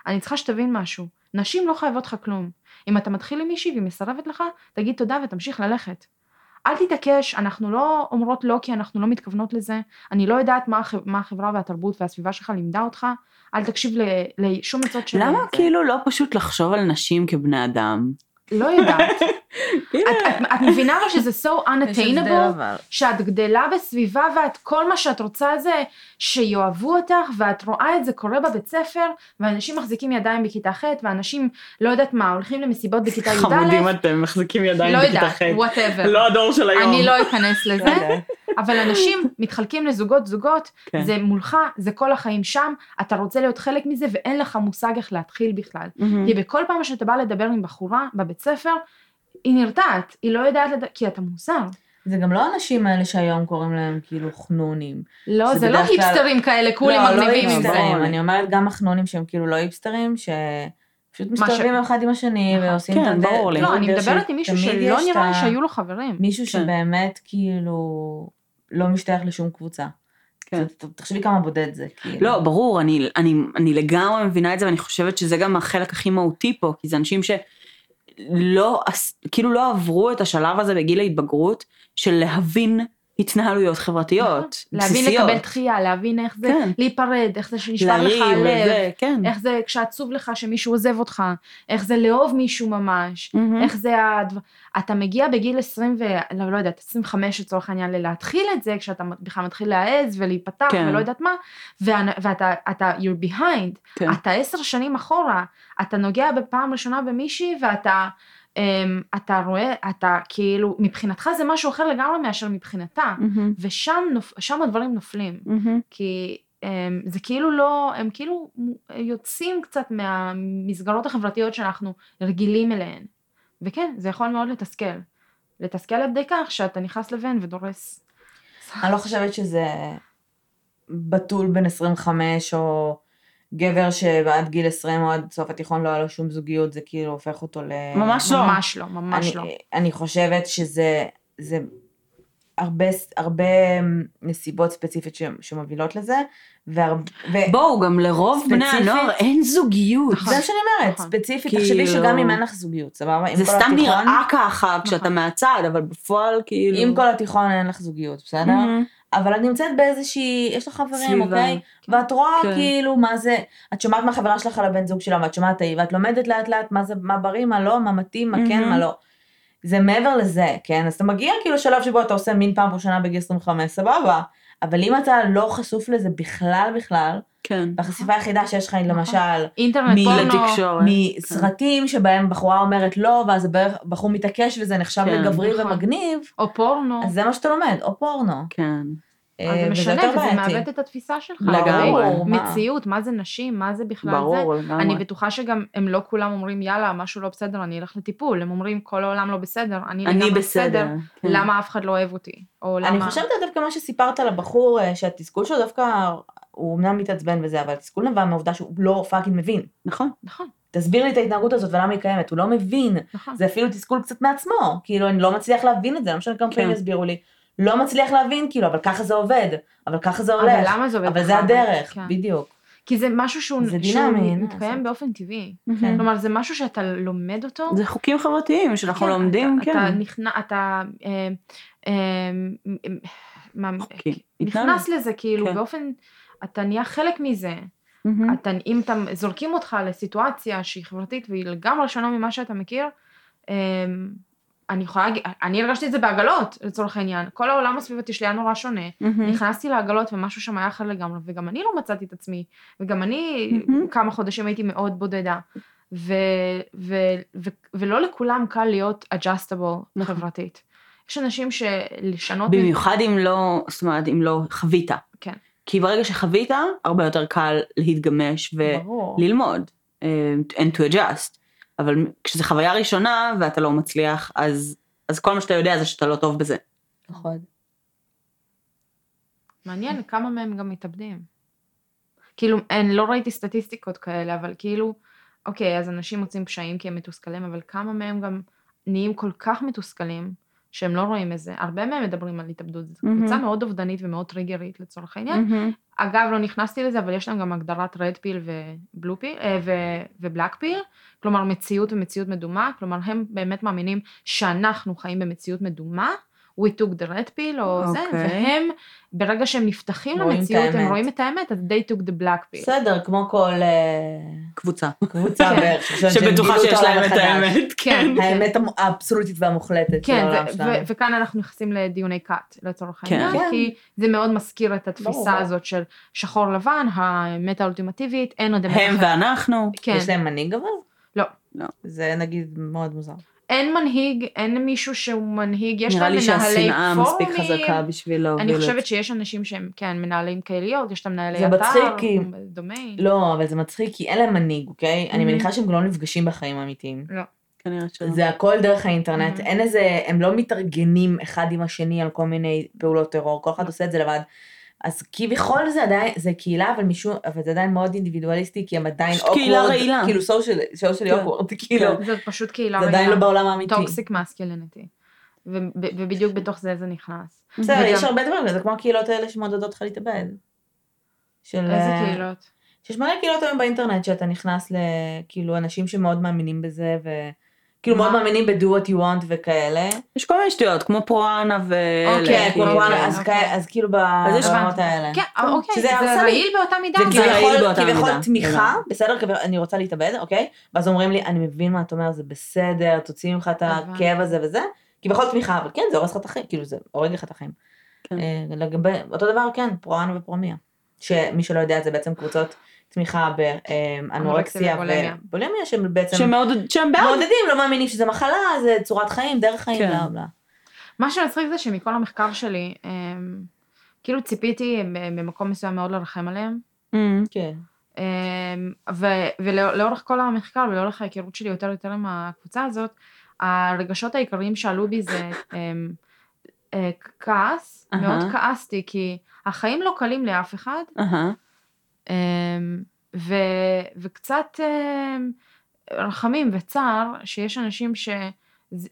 אני צריכה שתבין משהו, נשים לא חייבות לך כלום. אם אתה מתחיל עם מישהי והיא מסרבת לך, תגיד תודה ותמשיך ללכת. אל תתעקש, אנחנו לא אומרות לא כי אנחנו לא מתכוונות לזה, אני לא יודעת מה, מה החברה והתרבות והסביבה שלך לימדה אותך, אל תקשיב לשום עצות של... למה. כאילו לא פשוט לחשוב על נשים כבני אדם? לא יודעת. את, את, את מבינה אבל שזה so unattainable. שאת גדלה בסביבה ואת כל מה שאת רוצה זה שיאהבו אותך ואת רואה את זה קורה בבית ספר ואנשים מחזיקים ידיים בכיתה ח' ואנשים לא יודעת מה הולכים למסיבות בכיתה י"א, חמודים אתם מחזיקים ידיים לא בכיתה יודעת, ח'. וואטאבר, לא הדור של היום. אני לא אכנס לזה, אוקיי. אבל אנשים מתחלקים לזוגות זוגות, כן. זה מולך, זה כל החיים שם, אתה רוצה להיות חלק מזה ואין לך מושג איך להתחיל בכלל. מהמם. כי בכל פעם שאתה בא לדבר עם בחורה בבית ספר, היא נרתעת, היא לא יודעת, לד... כי אתה מוזר. זה גם לא האנשים האלה שהיום קוראים להם כאילו חנונים. לא, זה לא בדרך כלל- היפסטרים כאלה, כולם לא, לא מגניבים עם זה. היפסטרים, אני אומרת גם החנונים שהם כאילו לא היפסטרים, ש- מסתובבים אחד עם השני נכון. ועושים כן, את הדרך. ברור לי. לא, אני מדברת עם מישהו שלא נראה לי שהיו לו חברים. מישהו כן. שבאמת כאילו לא משתייך לשום קבוצה. כן. תחשבי כמה בודד זה. כאילו. לא, ברור, אני, אני, אני לגמרי מבינה את זה, ואני חושבת שזה גם החלק הכי מהותי פה, כי זה אנשים שלא, כאילו לא עברו את השלב הזה בגיל ההתבגרות, של להבין התנהלויות חברתיות, נכון. להבין בסיסיות. לקבל דחייה, להבין איך זה כן. להיפרד, איך זה שנשבר לך הלב, וזה, כן. איך זה כשעצוב לך שמישהו עוזב אותך, איך זה לאהוב מישהו ממש, מהמם. איך זה הדבר... אתה מגיע בגיל 20 ו... לא, לא יודעת, 25 לצורך העניין, להתחיל את זה, כשאתה בכלל מתחיל להעז ולהיפתח כן. ולא יודעת מה, ואנ- ואתה, אתה, you're behind, כן. אתה עשר שנים אחורה, אתה נוגע בפעם ראשונה במישהי ואתה... Um, אתה רואה, אתה כאילו, מבחינתך זה משהו אחר לגמרי מאשר מבחינתה, מהמם. ושם נופ, שם הדברים נופלים. מהמם. כי הם, זה כאילו לא, הם כאילו יוצאים קצת מהמסגרות החברתיות שאנחנו רגילים אליהן. וכן, זה יכול מאוד לתסכל. לתסכל עד כדי כך שאתה נכנס לבן ודורס. אני לא חושבת שזה בתול בן 25 או גבר שעד גיל 20 או עד סוף התיכון לא היה לו שום זוגיות, זה כאילו הופך אותו ל... ממש לא. ממש לא, ממש אני, לא. אני חושבת שזה, זה, הרבה, הרבה נסיבות ספציפיות ש- שמובילות לזה, והרבה... ו- בואו, גם לרוב בני ספציפית- הנוער אין זוגיות. נכון. זה מה שאני אומרת, נכון. ספציפית, כאילו- תחשבי שגם אם אין לך זוגיות, סבבה? זה סתם התיכון- נראה ככה כשאתה נכון. מהצד, אבל בפועל כאילו... עם כל התיכון אין לך זוגיות, בסדר? מהמם. אבל את נמצאת באיזושהי, יש לך חברים, סביבה. אוקיי? ואת רואה כן. כאילו מה זה, את שומעת מהחברה שלך על הבן זוג שלה, ואת שומעת ההיא, ואת לומדת לאט לאט מה זה, מה בריא, מה לא, מה מתאים, מה כן. מה לא. זה מעבר לזה, כן? אז אתה מגיע כאילו לשלב שבו אתה עושה מין פעם ראשונה בגיל 25, סבבה. אבל אם אתה לא חשוף לזה בכלל בכלל, כן. והחשיפה היחידה שיש לך היא נכון. למשל אינטרנט, פורנו. מסרטים שבהם בחורה אומרת לא, ואז הבחור מתעקש וזה נחשב כן, לגברי נכון. ומגניב, או פורנו, אז זה מה שאתה לומד, או פורנו. כן. אז אה, זה וזה משנה, וזה. מאבד את התפיסה שלך. לגמרי. ברור, מה? מציאות, מה זה נשים, מה זה בכלל זה. ברור, לגמרי. אני בטוחה שגם הם לא כולם אומרים יאללה משהו לא בסדר אני אלך לטיפול הם אומרים כל העולם לא בסדר אני אני לגמרי בסדר. כן. למה אף אחד לא אוהב אותי או למה אני חושבת דווקא מה שסיפרת על הבחור, אה, שהתסכול שלו דווקא, הוא אמנם מתעצבן וזה, אבל התסכול נבע מהעובדה שהוא לא fucking מבין. נכון. נכון תסביר לי את ההתנהגות הזאת ולמה היא קיימת, הוא לא מבין. נכון זה אפילו תסכול קצת מעצמו, כאילו אני לא מצליח להבין את זה, לא משנה כמה פעמים כן. יסבירו לי. לא מצליח להבין, כאילו, אבל ככה זה עובד, אבל ככה זה הולך. אבל למה זה עובד אבל? זה הדרך, כן. בדיוק. כי זה משהו שהוא זה שהוא דינמי, מה מתקיים לעשות? באופן טבעי כן. כלומר זה משהו שאתה לומד אותו זה חוקים חברתיים שאנחנו כן, לומדים, אתה, כן. אתה נכנס אתה אה, אה, מה- חוקים. נכנס לזה כאילו כן. באופן אתה נהיה חלק מזה. אתה, אם אתה, זורקים אותך לסיטואציה שהיא חברתית והיא לגמרי שונה ממה שאתה מכיר, אמ, אני יכולה להגיד, אני הרגשתי את זה בעגלות לצורך העניין, כל העולם הסביבתי שלי היה נורא שונה, מהמם. נכנסתי לעגלות ומשהו שם היה אחר לגמרי, וגם אני לא מצאתי את עצמי, וגם אני מהמם. כמה חודשים הייתי מאוד בודדה, ו, ו, ו, ולא לכולם קל להיות adjustable נכון. חברתית. יש אנשים שלשנות, במיוחד אם לא, זאת אומרת, אם לא חווית. כן. כי ברגע שחווית, הרבה יותר קל להתגמש ברור. וללמוד, אה, and to adjust. אבל כשזו חוויה ראשונה ואתה לא מצליח, אז, אז כל מה שאתה יודע זה שאתה לא טוב בזה. נכון. מעניין כמה מהם גם מתאבדים. כאילו, אני לא ראיתי סטטיסטיקות כאלה, אבל כאילו, אוקיי, אז אנשים מוצאים פשעים כי הם מתוסכלים, אבל כמה מהם גם נהיים כל כך מתוסכלים, שהם לא רואים את זה. הרבה מהם מדברים על התאבדות, זו מהמם. קבוצה מאוד אובדנית ומאוד טריגרית לצורך העניין. מהמם. אגב, לא נכנסתי לזה, אבל יש להם גם הגדרת רד פיל ובלו פיל, ובלק פיל, כלומר מציאות ומציאות מדומה, כלומר הם באמת מאמינים שאנחנו חיים במציאות מדומה, we took the red pill או זה, אוקיי. והם, ברגע שהם נפתחים למציאות, הם האמת. רואים את האמת, אז they took the black pill. בסדר, כמו כל אה, קבוצה. קבוצה כן. בערך, שבטוחה שיש להם את. האמת. כן, כן. האמת המ- האבסולוטית והמוחלטת כן, וכאן אנחנו נכנסים לדיוני כת לצורך כן. העניין, כן. כי זה מאוד מזכיר את התפיסה. הזאת של שחור לבן, האמת האולטימטיבית, אין עוד אמת הם. ואנחנו. כן, יש להם מנהיג אבל? לא. לא. זה נגיד מאוד מוזר. אין מנהיג, אין מישהו שהוא מנהיג, יש נראה להם לי מנהלי שהשנאה מספיק פורומים. חזקה בשביל להוביל אני את זה. חושבת שיש אנשים שהם, כן, מנהלים קהיליות, יש להם מנהלי זה אתר, מצחיק כי- דומיין. לא, אבל זה מצחיק כי אין להם מנהיג, אוקיי? אני Mhm. מניחה שהם גם לא נפגשים בחיים האמיתיים. לא. כנראה שלא. זה הכל דרך האינטרנט, Mhm. אין איזה, הם לא מתארגנים אחד עם השני על כל מיני פעולות טרור, כל אחד עושה את זה לבד. אז כביכול זה עדיין, זה קהילה, אבל משום, אבל זה עדיין מאוד אינדיבידואליסטי, כי הם עדיין פשוט קהילה רעילה. כאילו social כן. awkward, כאילו, זה פשוט קהילה זה עדיין לא בעולם האמיתי. toxic masculinity. ובדיוק בתוך זה זה נכנס. בסדר, יש הרבה דברים, זה כמו הקהילות האלה שמעודדות אותך להתאבד. של... איזה אה, קהילות? שיש מלא קהילות היום באינטרנט שאתה נכנס לכאילו אנשים שמאוד מאמינים בזה וכאילו מאוד? מאמינים ב- do what you want וכאלה. יש כל מיני שטויות, כמו פרואנה ו... כן, כאילו, כמו כן. אז אוקיי. כאילו ברמות. האלה. כן, אוקיי, זה. רעיל באותה מידה. זה זה רעיל כביכול באותה כביכול מידה, תמיכה, לגמרי. בסדר, כביכול, אני רוצה להתאבד, אוקיי? ואז אומרים לי, אני מבין מה את אומר, זה בסדר, תוציא ממך את. הכאב הזה וזה, כביכול תמיכה, אבל כן, זה הורס לך את החיים, כאילו זה הורג לך את החיים. כן. אה, לגבי, אותו דבר, כן, פרואנה ופרומיה. שמי שלא יודע, זה בעצם קבוצות תמיכה באנורקסיה ובולמיה. ובולמיה, שהם בעצם שמעודד- שהם בעד. מעודדים, לא מאמינים שזה מחלה, זה צורת חיים, דרך חיים, כן. בלה בלה. מה שמצחיק זה שמכל המחקר שלי, אמ, כאילו ציפיתי במקום מסוים מאוד לרחם עליהם. אמ, כן. אמ, ו- ולאורך כל המחקר ולאורך ההיכרות שלי יותר יותר עם הקבוצה הזאת, הרגשות העיקריים שעלו בי זה אמ, אה, כעס, אהה. מאוד כעסתי כי החיים לא קלים לאף אחד. אמ, ו- וקצת אמ, רחמים וצער שיש אנשים ש-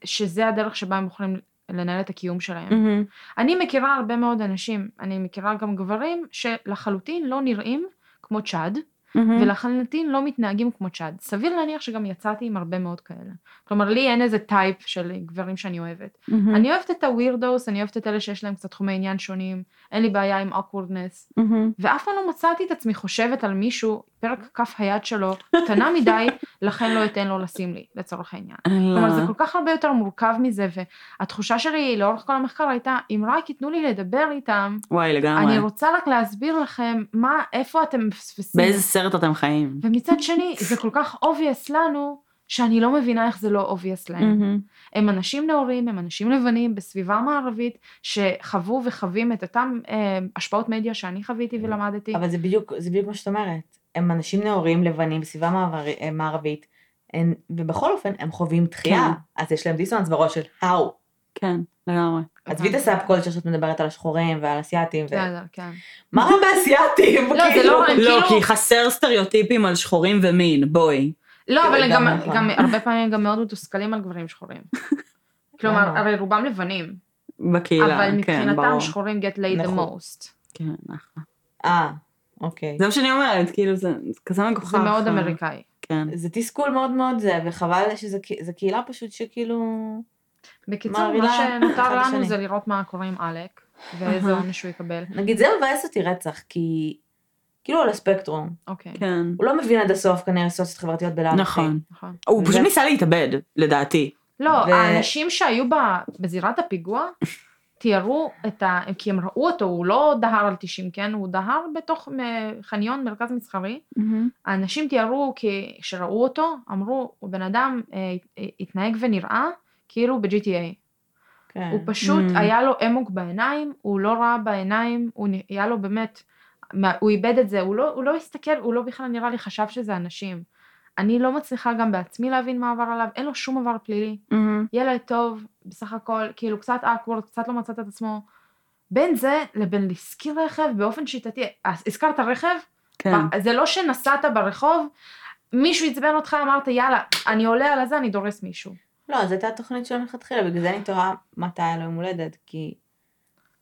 שזה הדרך שבה הם בוחרים לנהל את הקיום שלהם. מהמם. אני מכירה הרבה מאוד אנשים, אני מכירה גם גברים שלחלוטין לא נראים כמו צ'אד, מהמם. ולחלוטין לא מתנהגים כמו צ'אד. סביר להניח שגם יצאתי עם הרבה מאוד כאלה. כלומר, לי אין איזה type של גברים שאני אוהבת. מהמם. אני אוהבת את ה weirdos, אני אוהבת את אלה שיש להם קצת תחומי עניין שונים, אין לי בעיה עם awkwardness, מהמם. ואף פעם לא מצאתי את עצמי חושבת על מישהו, פרק כף היד שלו קטנה מדי, לכן לא אתן לו לשים לי, לצורך העניין. כלומר, זה כל כך הרבה יותר מורכב מזה, והתחושה שלי לאורך כל המחקר הייתה, אם רק ייתנו לי לדבר איתם, וואי, לגמרי. אני רוצה רק להסביר לכם מה, איפה אתם מפספסים. באיזה סרט אתם חיים? ומצד שני, זה כל כך obvious לנו, שאני לא מבינה איך זה לא obvious להם. מהמם. הם אנשים נאורים, הם אנשים לבנים בסביבה מערבית, שחוו וחווים את אותם אה, השפעות מדיה שאני חוויתי ולמדתי. אבל זה בדיוק, זה בדיוק מה שאת אומרת. הם אנשים נאורים, לבנים, בסביבה מעבר- אה, מערבית, הם- ובכל אופן הם חווים דחייה, אז יש להם דיסוננס בראש של how. כן, לגמרי. עזבי את הסאב קולצ'ר שאת מדברת על השחורים ועל אסיאתים, ו- בסדר, כן. מה רע באסיאתים? לא, זה כאילו? לא- הם לא, כאילו- כי חסר סטריאוטיפים על שחורים ומין, בואי. לא, אבל גם, גם- גם הרבה פעמים גם מאוד מתוסכלים על גברים שחורים. כלומר? הרי רובם לבנים, בקהילה, אבל כן, מבחינתם ברור. שחורים get laid the נכון. most. כן, אחלה. אה, אוקיי. זה מה שאני אומרת, כאילו, זה זה כזה מגוחך. זה מאוד אמריקאי. כן. זה תסכול מאוד מאוד זה, וחבל שזה קה- זה קהילה פשוט שכאילו... בקיצור, מה שנותר לנו. זה לראות מה קורה עם עלק, ואיזה. עונש הוא יקבל. נגיד זה מבאס אותי רצח, כי כאילו על הספקטרום. אוקיי, כן. הוא לא מבין עד הסוף כנראה סוציאליות חברתיות בלאו. נכון. נכון. הוא פשוט ניסה להתאבד, לדעתי. לא, האנשים שהיו בזירת הפיגוע, תיארו את ה... כי הם ראו אותו, הוא לא דהר על 90, כן? הוא דהר בתוך חניון מרכז מסחרי. האנשים תיארו, כי כשראו אותו, אמרו, הוא בן אדם אה, התנהג ונראה כאילו ב-GTA. כן. הוא פשוט, Mm. היה לו אמוק בעיניים, הוא לא ראה בעיניים, הוא היה לו באמת, הוא איבד את זה, הוא לא, הוא לא הסתכל, הוא לא בכלל נראה לי חשב שזה אנשים. אני לא מצליחה גם בעצמי להבין מה עבר עליו, אין לו שום עבר פלילי. ילד טוב, בסך הכל, כאילו קצת awkward, קצת לא מצאת את עצמו. בין זה לבין להשכיר רכב באופן שיטתי, אז הזכרת רכב, כן. זה לא שנסעת ברחוב, מישהו עצבן אותך, אמרת יאללה, אני עולה על הזה, אני דורס מישהו. לא, זו הייתה התוכנית שלו מלכתחילה, בגלל זה אני תוהה מתי היה לו יום הולדת, כי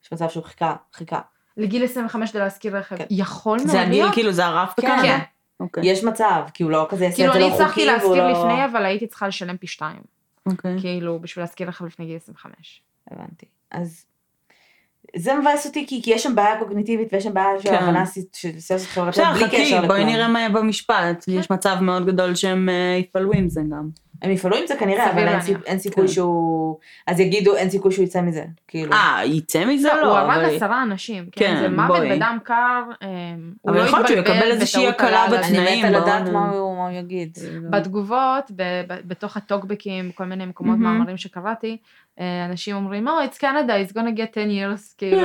יש מצב שהוא חיכה, חיכה. לגיל 25 כדי להשכיר רכב. כן. יכול מאוד זה הגיל, להיות. כאילו, זה הרף כן. בקנדה? כן. אוקיי. יש מצב, כי הוא לא כזה יעשה כאילו את זה אני לא הצלחתי חוקי, והוא להשכיר לא... לפני, אבל הייתי צריכה לשלם פי שתיים. אוקיי. כאילו, בשביל להשכיר רכב לפני גיל 25. הבנתי. אז זה מבאס אותי, כי, כי יש שם בעיה קוגניטיבית ויש שם בעיה של כן. הבנה ס- של סוציאליות חברתיות בסדר, בלי חכי, קשר לכלום. בואי נראה מה יהיה במשפט. יש מצב מאוד גדול שהם אה, יפעלו עם זה גם. הם יפעלו עם זה כנראה, אבל אין, סיכוי כן. שהוא... אז יגידו, אין סיכוי שהוא יצא מזה. כאילו. אה, יצא מזה? לא, הוא לא, הרג אבל... עשרה אנשים, כן? כן, זה מוות בואי. בדם קר, הוא אבל לא יכול להיות שהוא יקבל איזושהי הקלה בתנאים. אני מתה לדעת מה הוא יגיד. בתגובות, ב- ב- בתוך הטוקבקים, כל מיני מקומות. מאמרים שקראתי, אה, אנשים אומרים, oh, it's Canada, it's gonna get 10 years, כאילו.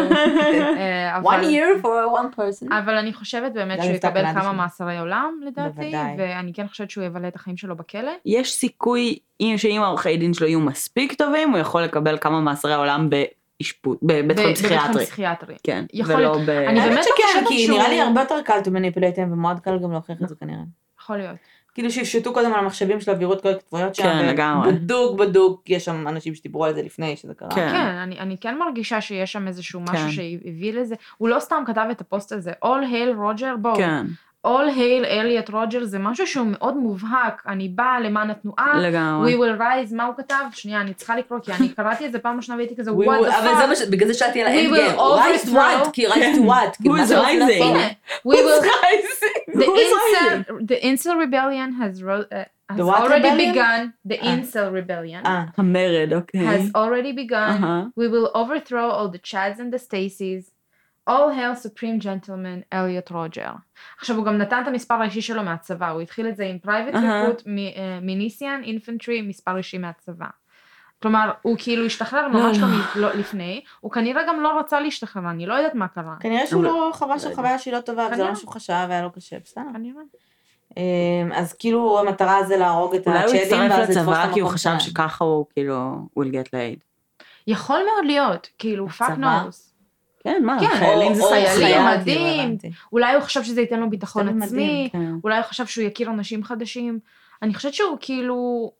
אה, אבל- one year for one person. אבל אני חושבת באמת שהוא יקבל כמה. מאסרי עולם, לדעתי, בוודאי. ואני כן חושבת שהוא יבלה את החיים שלו בכלא. יש סיכוי אם- שאם העורכי דין שלו יהיו מספיק טובים, הוא יכול לקבל כמה מאסרי עולם באשפוז, בבית חולים ב- בבית חולים פסיכיאטרי. פסיכיאטרי. כן, יכול ולא להיות. ב... אני באמת שכן, חושבת כי שהוא- נראה לי הרבה יותר קל to manipulate ומאוד קל גם להוכיח את זה כנראה. יכול להיות. כאילו שיפשטו קודם על המחשבים של הווירות כל הכתבויות שם. כן, לגמרי. בדוק בדוק, יש שם אנשים שדיברו על זה לפני שזה קרה. כן. כן, אני, אני כן מרגישה שיש שם איזשהו משהו כן. שהביא לזה, הוא לא סתם כתב את הפוסט הזה, All Hail Roger, בואו, כן, All Hail Elliot Roger זה משהו שהוא מאוד מובהק, אני באה למען התנועה, לגמרי. We will rise, מה הוא כתב? שנייה, אני צריכה לקרוא, כי אני קראתי את זה פעם ראשונה והייתי כזה, what the אבל זה מה fuck, ש... בגלל זה שאלתי על We האנד will גיים. rise to what? כי rise to what? כאילו, Who מה is rising? הנה, we will, the incel, rebellion has, uh, has already rebellion? begun, the אה. incel rebellion. אה, המרד, אוקיי. has already begun. אהה. We will overthrow all the Chads and the Stacys. All hail supreme gentleman אליוט רוג'ר. עכשיו הוא גם נתן את המספר האישי שלו מהצבא, הוא התחיל את זה עם אהה. recruit מיניסיאן אינפנטרי מספר אישי מהצבא. כלומר, הוא כאילו השתחרר ממש לא, לא, לא. לא לפני, הוא כנראה גם לא רצה להשתחרר, אני לא יודעת מה קרה. כנראה שהוא לא חווה שם חוויה שהיא לא טובה, וזה כנראה. לא מה שהוא חשב והיה לו קשה, בסדר. כנראה. אמ, אז כאילו המטרה זה להרוג את אולי הוא הצ'אדים הצטרף ואז לתפוס את לצבא כי הוא חשב. שככה הוא כאילו will get laid. יכול מאוד להיות, כאילו, fuck knows. כן, מה, כן, חיילים זה או- או חיילים, חייל, סייע. מדהים. כאילו, הבנתי. אולי הוא חשב שזה ייתן לו ביטחון עצמי, מדהים. כן. אולי הוא חשב שהוא יכיר אנשים חדשים. אני חושבת שהוא כאילו,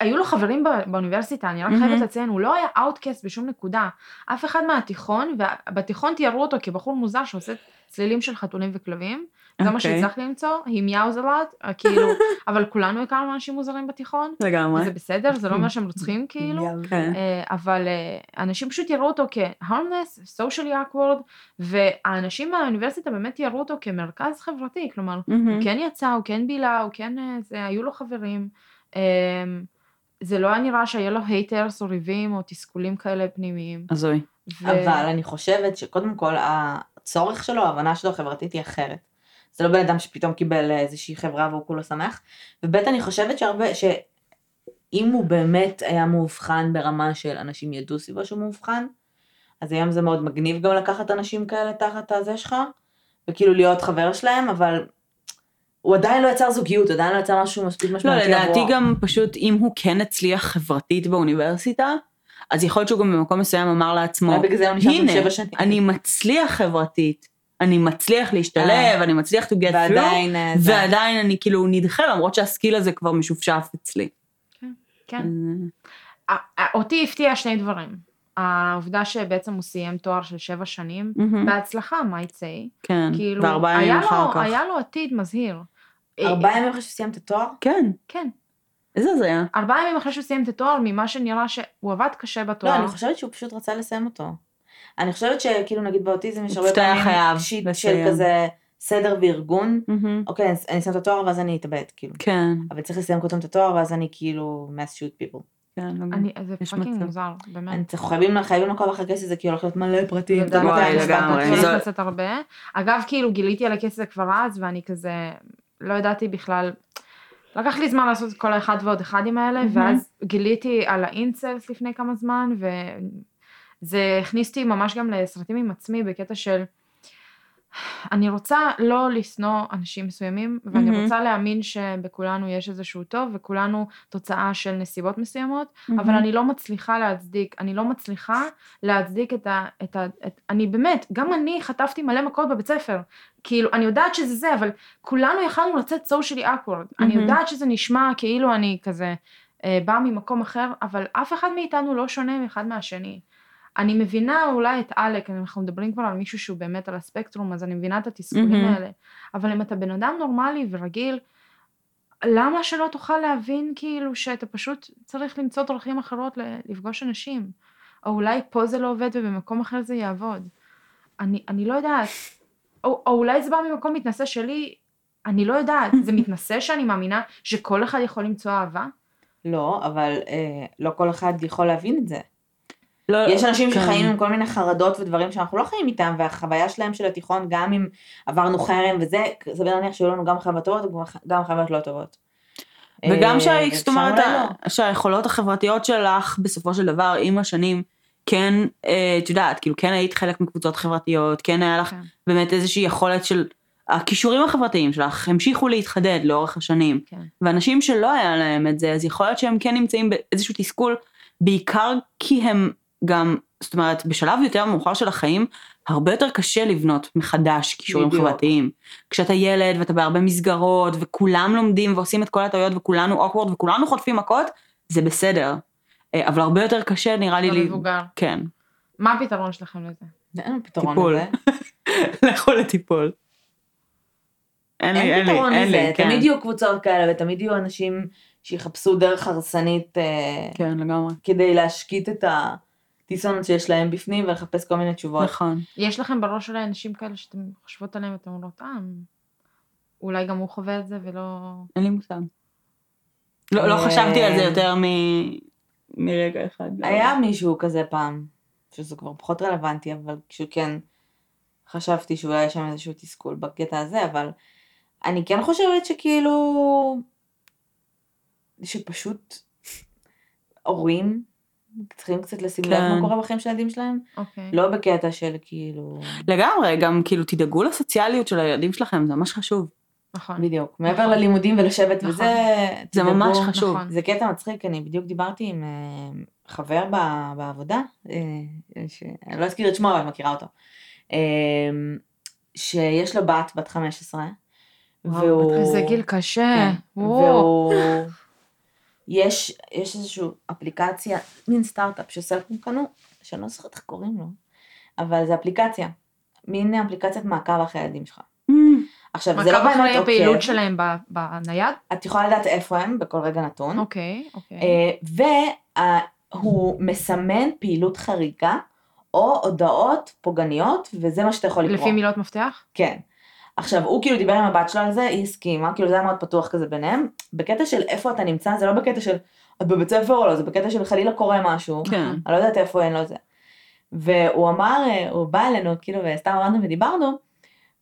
היו לו חברים בא- באוניברסיטה, אני רק. חייבת לציין, הוא לא היה outcast בשום נקודה. אף אחד מהתיכון, ובתיכון תיארו אותו כבחור מוזר שעושה צלילים של חתולים וכלבים. זה מה אוקיי. שהצלחתי למצוא, he meows a lot, כאילו, אבל כולנו הכרנו אנשים מוזרים בתיכון, לגמרי. וזה בסדר, זה לא אומר שהם רוצחים כאילו. כן. אה, אבל אה, אנשים פשוט יראו אותו כ- harmless, socially awkward, והאנשים מהאוניברסיטה באמת יראו אותו כמרכז חברתי, כלומר. הוא כן יצא, הוא כן בילה, הוא כן, אה, זה, היו לו חברים. אה, זה לא היה נראה שהיה לו haters או ריבים או תסכולים כאלה פנימיים. הזוי. ו- אבל אני חושבת שקודם כל הצורך שלו, ההבנה שלו החברתית היא אחרת. זה לא בן אדם שפתאום קיבל איזושהי חברה והוא כולו שמח. וב' אני חושבת שהרבה, שאם הוא באמת היה מאובחן ברמה של אנשים ידעו סביבו שהוא מאובחן, אז היום זה מאוד מגניב גם לקחת אנשים כאלה תחת הזה שלך, וכאילו להיות חבר שלהם, אבל הוא עדיין לא יצר זוגיות, הוא עדיין לא יצר משהו מספיק לא, משמעותי לדעתי עבורו. גם פשוט אם הוא כן הצליח חברתית באוניברסיטה, אז יכול להיות שהוא גם במקום מסוים אמר לעצמו, הנה. אני מצליח חברתית, אני מצליח להשתלב, אה. אני מצליח to get through, ועדיין, אה, זה- ועדיין אני כאילו נדחה למרות שהסקיל הזה כבר משופשף אצלי. כן. ה- ה- אותי הפתיע שני דברים. העובדה שבעצם הוא סיים תואר של שבע שנים, מהמם. בהצלחה, מה יצא? כן, כאילו, וארבעה ימים לו- אחר כך. היה לו עתיד מזהיר. ארבעה ימים אחרי שסיים את התואר? כן, כן. איזה הזיה. ארבעה ימים אחרי שהוא סיים את התואר, ממה שנראה שהוא עבד קשה בתואר. לא, אני חושבת שהוא פשוט רצה לסיים אותו. אני חושבת שכאילו נגיד באוטיזם יש הרבה פעמים חייב shit של. כזה סדר וארגון. מהמם. אוקיי, אני- אני אסיים את התואר ואז אני אתאבד, כאילו. כן, אבל צריך לסיים קודם את התואר ואז אני כאילו mass shoot people. כן, לא- אני, זה fucking. מוזר, באמת. אנחנו חייבים חייבים לעקוב אחרי הכסף הזה כי הולך להיות מלא פרטים. וואי, לגמרי. לצאת הרבה. אגב, כאילו גיליתי על הכסף כבר אז, ואני כזה, לא ידעתי בכלל, לקח לי זמן לעשות את כל האחד ועוד אחדים האלה. ואז גיליתי על האינסלס לפני כמה זמן, וזה הכניס אותי ממש גם לסרטים עם עצמי, בקטע של, אני רוצה לא לשנוא אנשים מסוימים, ואני מהמם. רוצה להאמין שבכולנו יש איזשהו טוב, וכולנו תוצאה של נסיבות מסוימות, אבל מהמם. אני לא מצליחה להצדיק, אני לא מצליחה להצדיק את ה... את ה את, אני באמת, גם אני חטפתי מלא מכות בבית ספר. כאילו, אני יודעת שזה זה, אבל כולנו יכלנו לצאת socially awkward. אני מהמם. יודעת שזה נשמע כאילו אני כזה אה, באה ממקום אחר, אבל אף אחד מאיתנו לא שונה אחד מהשני. אני מבינה אולי את עלק, אנחנו מדברים כבר על מישהו שהוא באמת על הספקטרום, אז אני מבינה את התסכולים מהמם. האלה. אבל אם אתה בן אדם נורמלי ורגיל, למה שלא תוכל להבין כאילו שאתה פשוט צריך למצוא דרכים אחרות לפגוש אנשים? או אולי פה זה לא עובד ובמקום אחר זה יעבוד. אני, אני לא יודעת. או, או אולי זה בא ממקום מתנשא שלי, אני לא יודעת. זה מתנשא שאני מאמינה שכל אחד יכול למצוא אהבה? לא, אבל אה, לא כל אחד יכול להבין את זה. לא- יש אנשים כן. שחיים עם כל מיני חרדות ודברים שאנחנו לא חיים איתם, והחוויה שלהם של התיכון, גם אם עברנו חרם וזה, סביר להניח שהיו לנו גם חוויות טובות וגם חוויות לא טובות. וגם אה, שה- ואפשר זאת אומרת, לא. שהיכולות החברתיות שלך בסופו של דבר עם השנים כן אה, את יודעת כאילו כן היית חלק מקבוצות חברתיות כן היה לך כן. באמת איזושהי יכולת של הכישורים החברתיים שלך המשיכו להתחדד לאורך השנים כן. ואנשים שלא היה להם את זה אז יכול להיות שהם כן נמצאים באיזשהו תסכול בעיקר כי הם גם זאת אומרת בשלב יותר מאוחר של החיים הרבה יותר קשה לבנות מחדש כישורים. חברתיים. כשאתה ילד ואתה בהרבה מסגרות וכולם לומדים ועושים את כל הטעויות וכולנו אוקוורד וכולנו חוטפים מכות זה בסדר. אה, אבל הרבה יותר קשה נראה לי, לי- במבוגר. כן, מה הפתרון שלכם לזה? אין פתרון טיפול. לזה. לכו לטיפול. אין לי, אין אין לי, אין לי, כן. תמיד יהיו קבוצות כאלה ותמיד יהיו אנשים שיחפשו דרך הרסנית אה, כן, לגמרי. כדי להשקיט את הטיסונות שיש להם בפנים ולחפש כל מיני תשובות. נכון. יש לכם בראש אולי אנשים כאלה שאתם חושבות עליהם ואתם אומרות, אה, אולי גם הוא חווה את זה ולא... אין לי מושג. לא לא אה, חשבתי על זה יותר מ... מרגע אחד. לא. היה מישהו כזה פעם, שזה כבר פחות רלוונטי, אבל כשהוא כן, חשבתי שאולי יש שם איזשהו תסכול בקטע הזה, אבל אני כן חושבת שכאילו, שפשוט הורים צריכים קצת לשים לב כן. מה קורה בחיים של הילדים שלהם, אוקיי. לא בקטע של כאילו, לגמרי, גם כאילו תדאגו לסוציאליות של הילדים שלכם, זה ממש חשוב. נכון. בדיוק, מעבר ללימודים ולשבת נכון. וזה, זה תדאגו. ממש חשוב. נכון. זה קטע מצחיק, אני בדיוק דיברתי עם אה, חבר ב- בעבודה, אה, ש- אני לא אזכיר את שמו, אבל אני מכירה אותו, אה, שיש לו בת, בת 15, וואו, והוא... זה גיל קשה. כן, וואו. והוא... יש, יש איזושהי אפליקציה, מין סטארט-אפ שסלקום קנו, שאני לא זוכרת איך קוראים לו, אבל זה אפליקציה, מין אפליקציית מעקב אחרי הילדים שלך. עכשיו, זה לא מעקב אחרי באמת עוקב, הפעילות שלהם בנייד? את יכולה לדעת איפה הם בכל רגע נתון, אוקיי, אוקיי. אה, והוא מסמן פעילות חריגה או הודעות פוגעניות, וזה מה שאתה יכול לקרוא. לפי מילות מפתח? כן. עכשיו, הוא כאילו דיבר עם הבת שלו על זה, היא הסכימה, כאילו זה היה מאוד פתוח כזה ביניהם. בקטע של איפה אתה נמצא, זה לא בקטע של את בבית ספר או לא, זה בקטע של חלילה קורה משהו. כן. אני לא יודעת איפה אין לו זה. והוא אמר, אה, הוא בא אלינו, כאילו, וסתם עמדנו ודיברנו,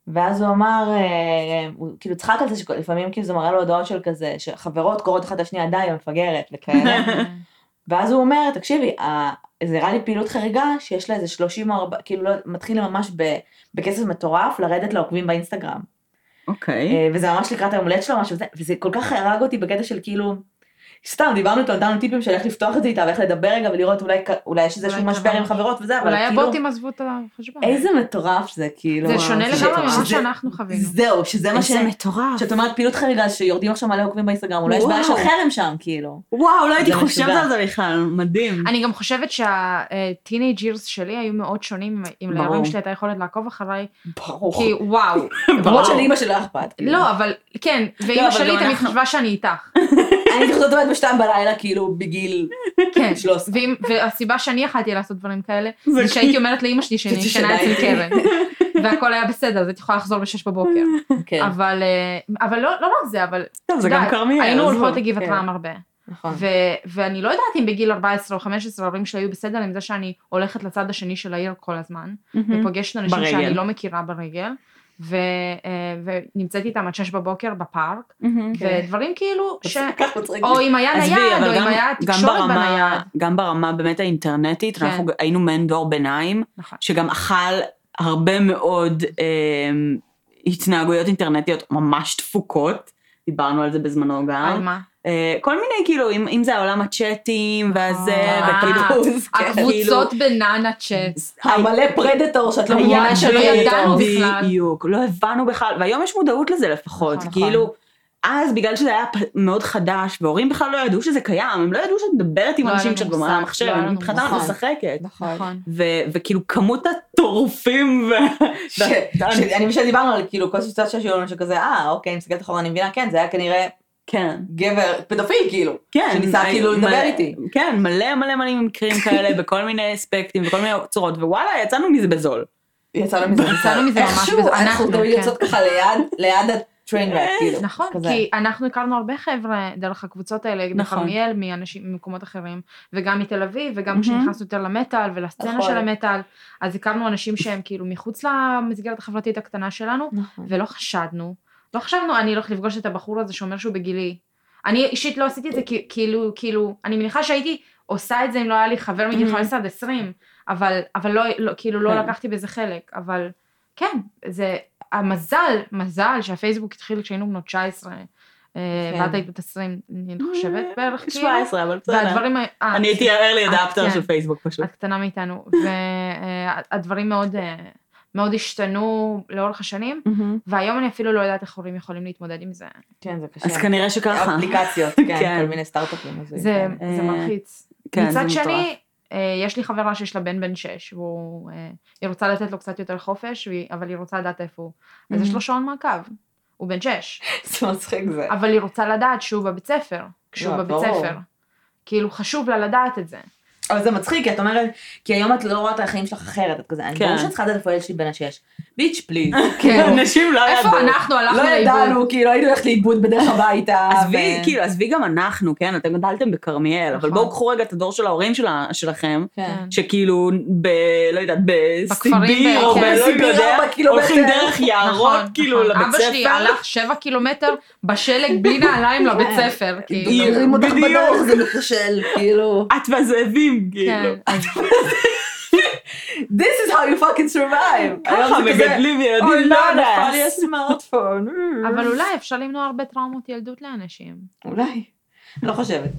ואז הוא אמר, אה, הוא כאילו צחק על זה שלפעמים כאילו זה מראה לו הודעות של כזה, שחברות קוראות אחת לשנייה, די, היא מפגרת, וכאלה. ואז הוא אומר, תקשיבי, זה נראה לי פעילות חריגה שיש לה איזה 30 או 40, כאילו לא, מתחיל ממש ב, בקצב מטורף לרדת לעוקבים באינסטגרם. אוקיי. אה, וזה ממש לקראת היום הולדת שלו משהו, וזה, וזה כל כך הרג אותי בקטע של כאילו, סתם דיברנו איתו, נתנו טיפים של איך לפתוח את זה איתה ואיך לדבר רגע ולראות אולי, אולי יש איזשהו אולי משבר עם. חברות וזה, אבל אולי כאילו, הבוטים עזבו את החשבון. איזה מטורף זה כאילו. זה שונה לגמרי ממה שאנחנו חווינו. זהו, שזה מה ש... איזה מטורף. שאת אומרת פעילות חריגה שיורדים עכשיו מלא עוקבים באינסטגרם, אולי יש בעיה של. חרם שם כאילו. וואו, לא הייתי חושבת. על זה בכלל, מדהים. אני גם חושבת שהטינג' אירס שלי היו מאוד שונים אם ברור. להורים שלי הייתה יכולת לעקוב אחריי, ברור. כי וואו. למרות שלאמא שלי לא אכפת. כאילו. לא, אבל כן, לא, ואימא אבל שלי גם תמיד אנחנו- חשבה שאני איתך. אני חוזרת באמת בשתיים בלילה כאילו בגיל כן. 13. ואם- והסיבה שאני יכלתי לעשות דברים כאלה, זה שהייתי אומרת לאימא שלי שאני ישנה אצל. קרן. והכל היה בסדר, אז הייתי יכולה לחזור בשש בבוקר. כן, אבל אה, אבל לא לא רק זה, אבל... טוב, זה גם כרמיאל. היינו. הולכות לגבעת כן. רם הרבה. נכון. ואני לא יודעת אם בגיל 14 או 15 ההורים שלי היו בסדר עם זה שאני הולכת לצד השני של העיר כל הזמן. ופוגשת אנשים ברגל. שאני לא מכירה ברגל, ו- אה, ונמצאת איתם עד 6 בבוקר בפארק. כן. ודברים כאילו ש... או אם היה נייד, או אם היה תקשורת בנייד. גם ברמה באמת האינטרנטית, כן. אנחנו היינו מעין דור ביניים, נכון. שגם אכל הרבה מאוד אה, התנהגויות אינטרנטיות ממש דפוקות, דיברנו על זה בזמנו על גם. מה? אה, כל מיני, כאילו, אם, אם זה העולם הצ'אטים והזה, אה, וכאילו... כן. הקבוצות בנאנה צ'אט. המלא פרדטור שאת לא מבינה שלא ידענו. בכלל. בדיוק, לא הבנו בכלל, והיום יש מודעות לזה לפחות, נכון, כאילו, אז בגלל שזה היה מאוד חדש, והורים בכלל לא ידעו שזה קיים, הם לא ידעו שאת מדברת עם לא אנשים לנו שאת מושג, במעלה המחשב, לא מבחינתם את. משחקת. נכון. נכון. וכאילו כמות הטורפים ו... ש- ש- אני חושבת שדיברנו על כאילו כל סיטואציה שהיו לנו שכזה, אה אוקיי, אני מסתכלת אחורה, אני מבינה, כן, זה היה כנראה כן, גבר פדופיל כאילו. כן. שניסה הי- כאילו לדבר מלא- איתי. כן, מלא מלא מלא מקרים כאלה בכל מיני אספקטים וכל מיני צורות, ווואלה, יצאנו מזה בזול. יצאנו מזה. יצאנו מזה ממש איכשהו בזה, אנחנו תמיד כן. יוצאות ככה ליד, ליד הטריין רק, כאילו. נכון, כזה. כי אנחנו הכרנו הרבה חבר'ה דרך הקבוצות האלה, נכון. בכרמיאל, מאנשים ממקומות אחרים, וגם מתל אביב, וגם. כשנכנסנו יותר למטאל ולסצנה נכון. של המטאל, אז הכרנו אנשים שהם כאילו מחוץ למסגרת החברתית הקטנה שלנו, נכון. ולא חשדנו, לא חשבנו אני הולכת לפגוש את הבחור הזה שאומר שהוא בגילי. אני אישית לא עשיתי את זה כי- כאילו, כאילו, אני מניחה שהייתי עושה את זה אם לא היה לי חבר מגיל Mhm. 15 עד 20, אבל, אבל לא, לא, כאילו לא כן. לקחתי בזה חלק, אבל כן, זה המזל, מזל שהפייסבוק התחיל כשהיינו בנות 19, אה, כן. ואת היית בת 20, אני חושבת בערך, כאילו, 17, אבל בסדר. והדברים, אה, אני הייתי את adapter כן. של פייסבוק פשוט. את קטנה מאיתנו, והדברים מאוד, אה, מאוד השתנו לאורך השנים, והיום אני אפילו לא יודעת איך הורים יכולים להתמודד עם זה. כן, זה קשה. אז כנראה שככה. אפליקציות, כן, כן. כל מיני סטארט-אפים. הזויים זה, כאלה. זה אה, מלחיץ. כן, זה מצד מטורף. שני, אה, יש לי חברה שיש לה בן בן שש, והוא, אה, היא רוצה לתת לו קצת יותר חופש, והיא- אבל היא רוצה לדעת איפה הוא. אז יש לו שעון מעקב, הוא בן שש, זה מצחיק זה. אבל היא רוצה לדעת שהוא בבית ספר, כשהוא בבית. ספר. כאילו חשוב לה לדעת את זה. אבל זה מצחיק, כי את אומרת, כי היום את לא רואה את החיים שלך אחרת, את כזה, אני כן. ברור שאת צריכה לדעת איפה הילד שלי בן השש. ביץ' פליז. כן. אנשים לא ידעו. איפה אנחנו הלכנו לא לאיבוד? ידענו, כאילו היינו הולכת לאיבוד בדרך הביתה. עזבי, כאילו, עזבי גם אנחנו, כן? אתם גדלתם בכרמיאל, אבל נכון. בואו קחו רגע את הדור של ההורים שלכם, כן. שכאילו, ב... לא יודעת, בסיביר, או ב... כן. לא סיביר, יודע, ארבע קילומטר. הולכים דרך יערות, נכון, כאילו, נכון. לבית ספר. אבא שלי הלך שבע קילומטר בשלג בלי נעליים לבית כן. ספר, כאילו. בדיוק. כאילו. את והזאבים, כאילו. כן, This is how you fucking survive. ככה מגדלים ילדים לא, לא נפל לי. הסמארטפון. אבל אולי אפשר למנוע הרבה טראומות ילדות לאנשים. אולי. לא חושבת.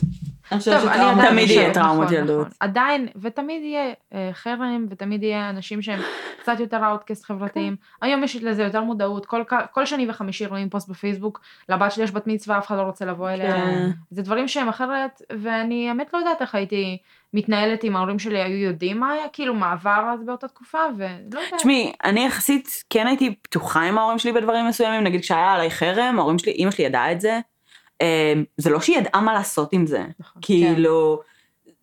אני חושבת עדיין תמיד. יהיה טראומות נכון, ילדות. נכון. עדיין, ותמיד יהיה אה, חרם, ותמיד יהיה אנשים שהם קצת יותר outcast חברתיים. היום יש לזה יותר מודעות, כל, כל שני וחמישי רואים פוסט בפייסבוק, לבת שלי יש בת מצווה, אף אחד לא רוצה לבוא אליה. כן. זה דברים שהם אחרת, ואני האמת לא יודעת איך הייתי מתנהלת אם ההורים שלי היו יודעים מה היה, כאילו מה עבר אז באותה תקופה, ולא יודעת. תשמעי, אני יחסית כן הייתי פתוחה עם ההורים שלי בדברים מסוימים, נגיד כשהיה עליי חרם, ההורים שלי, אימא שלי ידעה את זה. אה, זה לא שהיא ידעה מה לעשות עם זה. נכון. כאילו,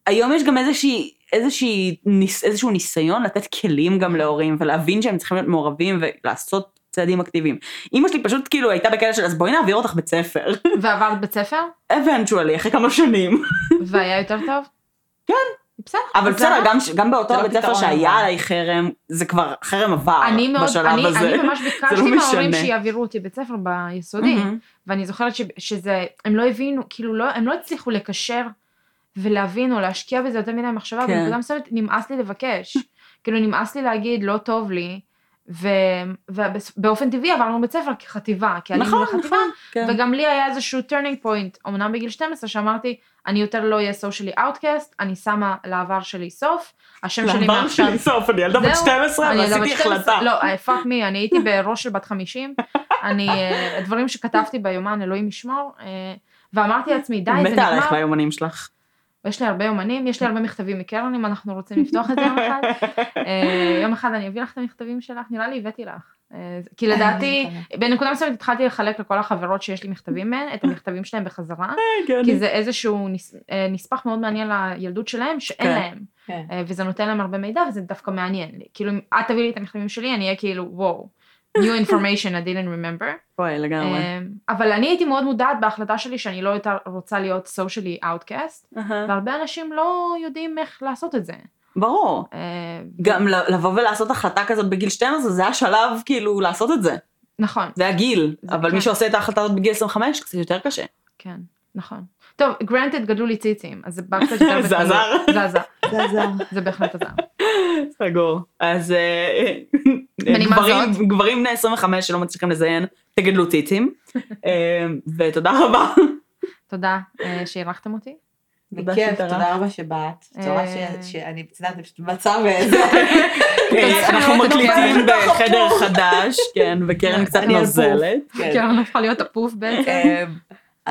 היום יש גם איזושהי, איזושהי, ניס, איזשהו ניסיון לתת כלים גם להורים ולהבין שהם צריכים להיות מעורבים ולעשות צעדים אקטיביים. אימא שלי פשוט כאילו הייתה בכאלה של אז בואי נעביר אותך בית ספר. ועברת בית ספר, eventually, אחרי כמה שנים. והיה יותר טוב? כן. בסדר. אבל בסדר, למה? גם, גם באותו לא בית ספר שהיה. עליי חרם, זה כבר, חרם עבר אני מאוד, בשלב אני, הזה. אני ממש ביקשתי לא מההורים. שיעבירו אותי בית ספר ביסודי, מהמם. ואני זוכרת ש, שזה, הם לא הבינו, כאילו לא, הם לא הצליחו לקשר ולהבין או להשקיע בזה יותר מדי מחשבה, כן. בנקודה מסוימת נמאס לי לבקש, כאילו נמאס לי להגיד לא טוב לי, ובאופן טבעי עברנו בית ספר כחטיבה, כי עלינו נכון, לחטיבה, נכון. כן. וגם לי היה איזשהו turning point, אמנם בגיל 12, שאמרתי, אני יותר לא אהיה socially outcast, אני שמה לעבר שלי סוף, השם שלי לעבר מעכשיו... שלי סוף, אני ילדה בת זהו, 12 אני 12, החלטה. לא, fuck me, אני הייתי בראש של בת 50, אני, אה, הדברים שכתבתי ביומן, אלוהים ישמור, אה, ואמרתי לעצמי, די, זה מתה עלייך נגמר, ביומנים שלך. יש לי הרבה יומנים, יש לי הרבה מכתבים מקרן, אם אנחנו רוצים לפתוח את זה יום אחד. אה, יום אחד אני אביא לך את המכתבים שלך, נראה לי הבאתי לך. אה, כי לדעתי, בנקודה מסוימת התחלתי לחלק לכל החברות שיש לי מכתבים מהן, את המכתבים שלהם בחזרה, כי זה איזשהו נס- אה, נספח מאוד מעניין לילדות שלהם, שאין כן. להם. כן. אה, וזה נותן להם הרבה מידע וזה דווקא מעניין לי. כאילו אם את תביאי לי את המכתבים שלי אני אהיה כאילו וואו. New information I didn't remember. וואי, לגמרי. אה, אבל אני הייתי מאוד מודעת בהחלטה שלי שאני לא יותר רוצה להיות socially outcast. והרבה אנשים לא יודעים איך לעשות את זה. ברור. אה, גם לבוא ולעשות החלטה כזאת בגיל 12 זה השלב כאילו לעשות את זה. נכון, זה הגיל. זה אבל כן. מי שעושה את ההחלטה הזאת בגיל 25 קצת יותר קשה. כן, נכון. טוב, granted גדלו לי ציצים, אז זה בא קצת יותר זה בקלות. עזר? זה עזר, זה עזר. זה בהחלט עזר. סגור. אז אה, בנימה גברים- בני 25 שלא מצליחים לזיין, תגדלו ציצים. אה, ותודה רבה. תודה אה, שאירחתם אותי. בכיף. תודה רבה שבאת. צורה אה. שאני פצעת פשוט מצב וזה. אה, אנחנו מקליטים. בחדר חדש, כן, וקרן קצת אני. נוזלת. כן. כן, הפכה להיות אפוף בעצם.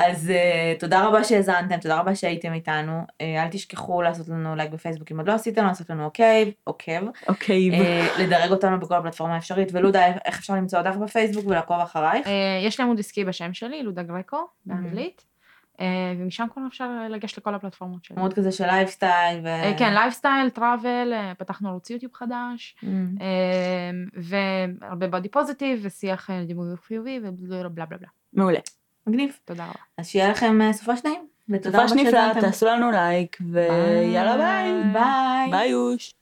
אז אה, תודה רבה שהאזנתם, תודה רבה שהייתם איתנו. אה, אל תשכחו לעשות לנו לייק בפייסבוק אם עוד לא עשיתם, לעשות לנו עוקב, עוקב. אוקיי. אה, לדרג אותנו בכל פלטפורמה אפשרית. ולודה, איך אפשר למצוא אותך בפייסבוק ולעקוב אחרייך? אה, יש לי עמוד עסקי בשם שלי, לודה גרקו, באנגלית, אה, ומשם כבר אפשר לגשת לכל הפלטפורמות שלי. עמוד כזה של לייפסטייל. ו- אה, כן, lifestyle, travel, אה, פתחנו ערוץ יוטיוב חדש, אה, והרבה body positive, ושיח אה, דימוי חיובי, ובלה בלה בלה. מעולה. מגניב. תודה רבה. אז שיהיה לכם אה, סופש נעים. ותודה רבה שהאזנתם. תעשו לנו לייק, ויאללה ביי. ביי. ביי יוש.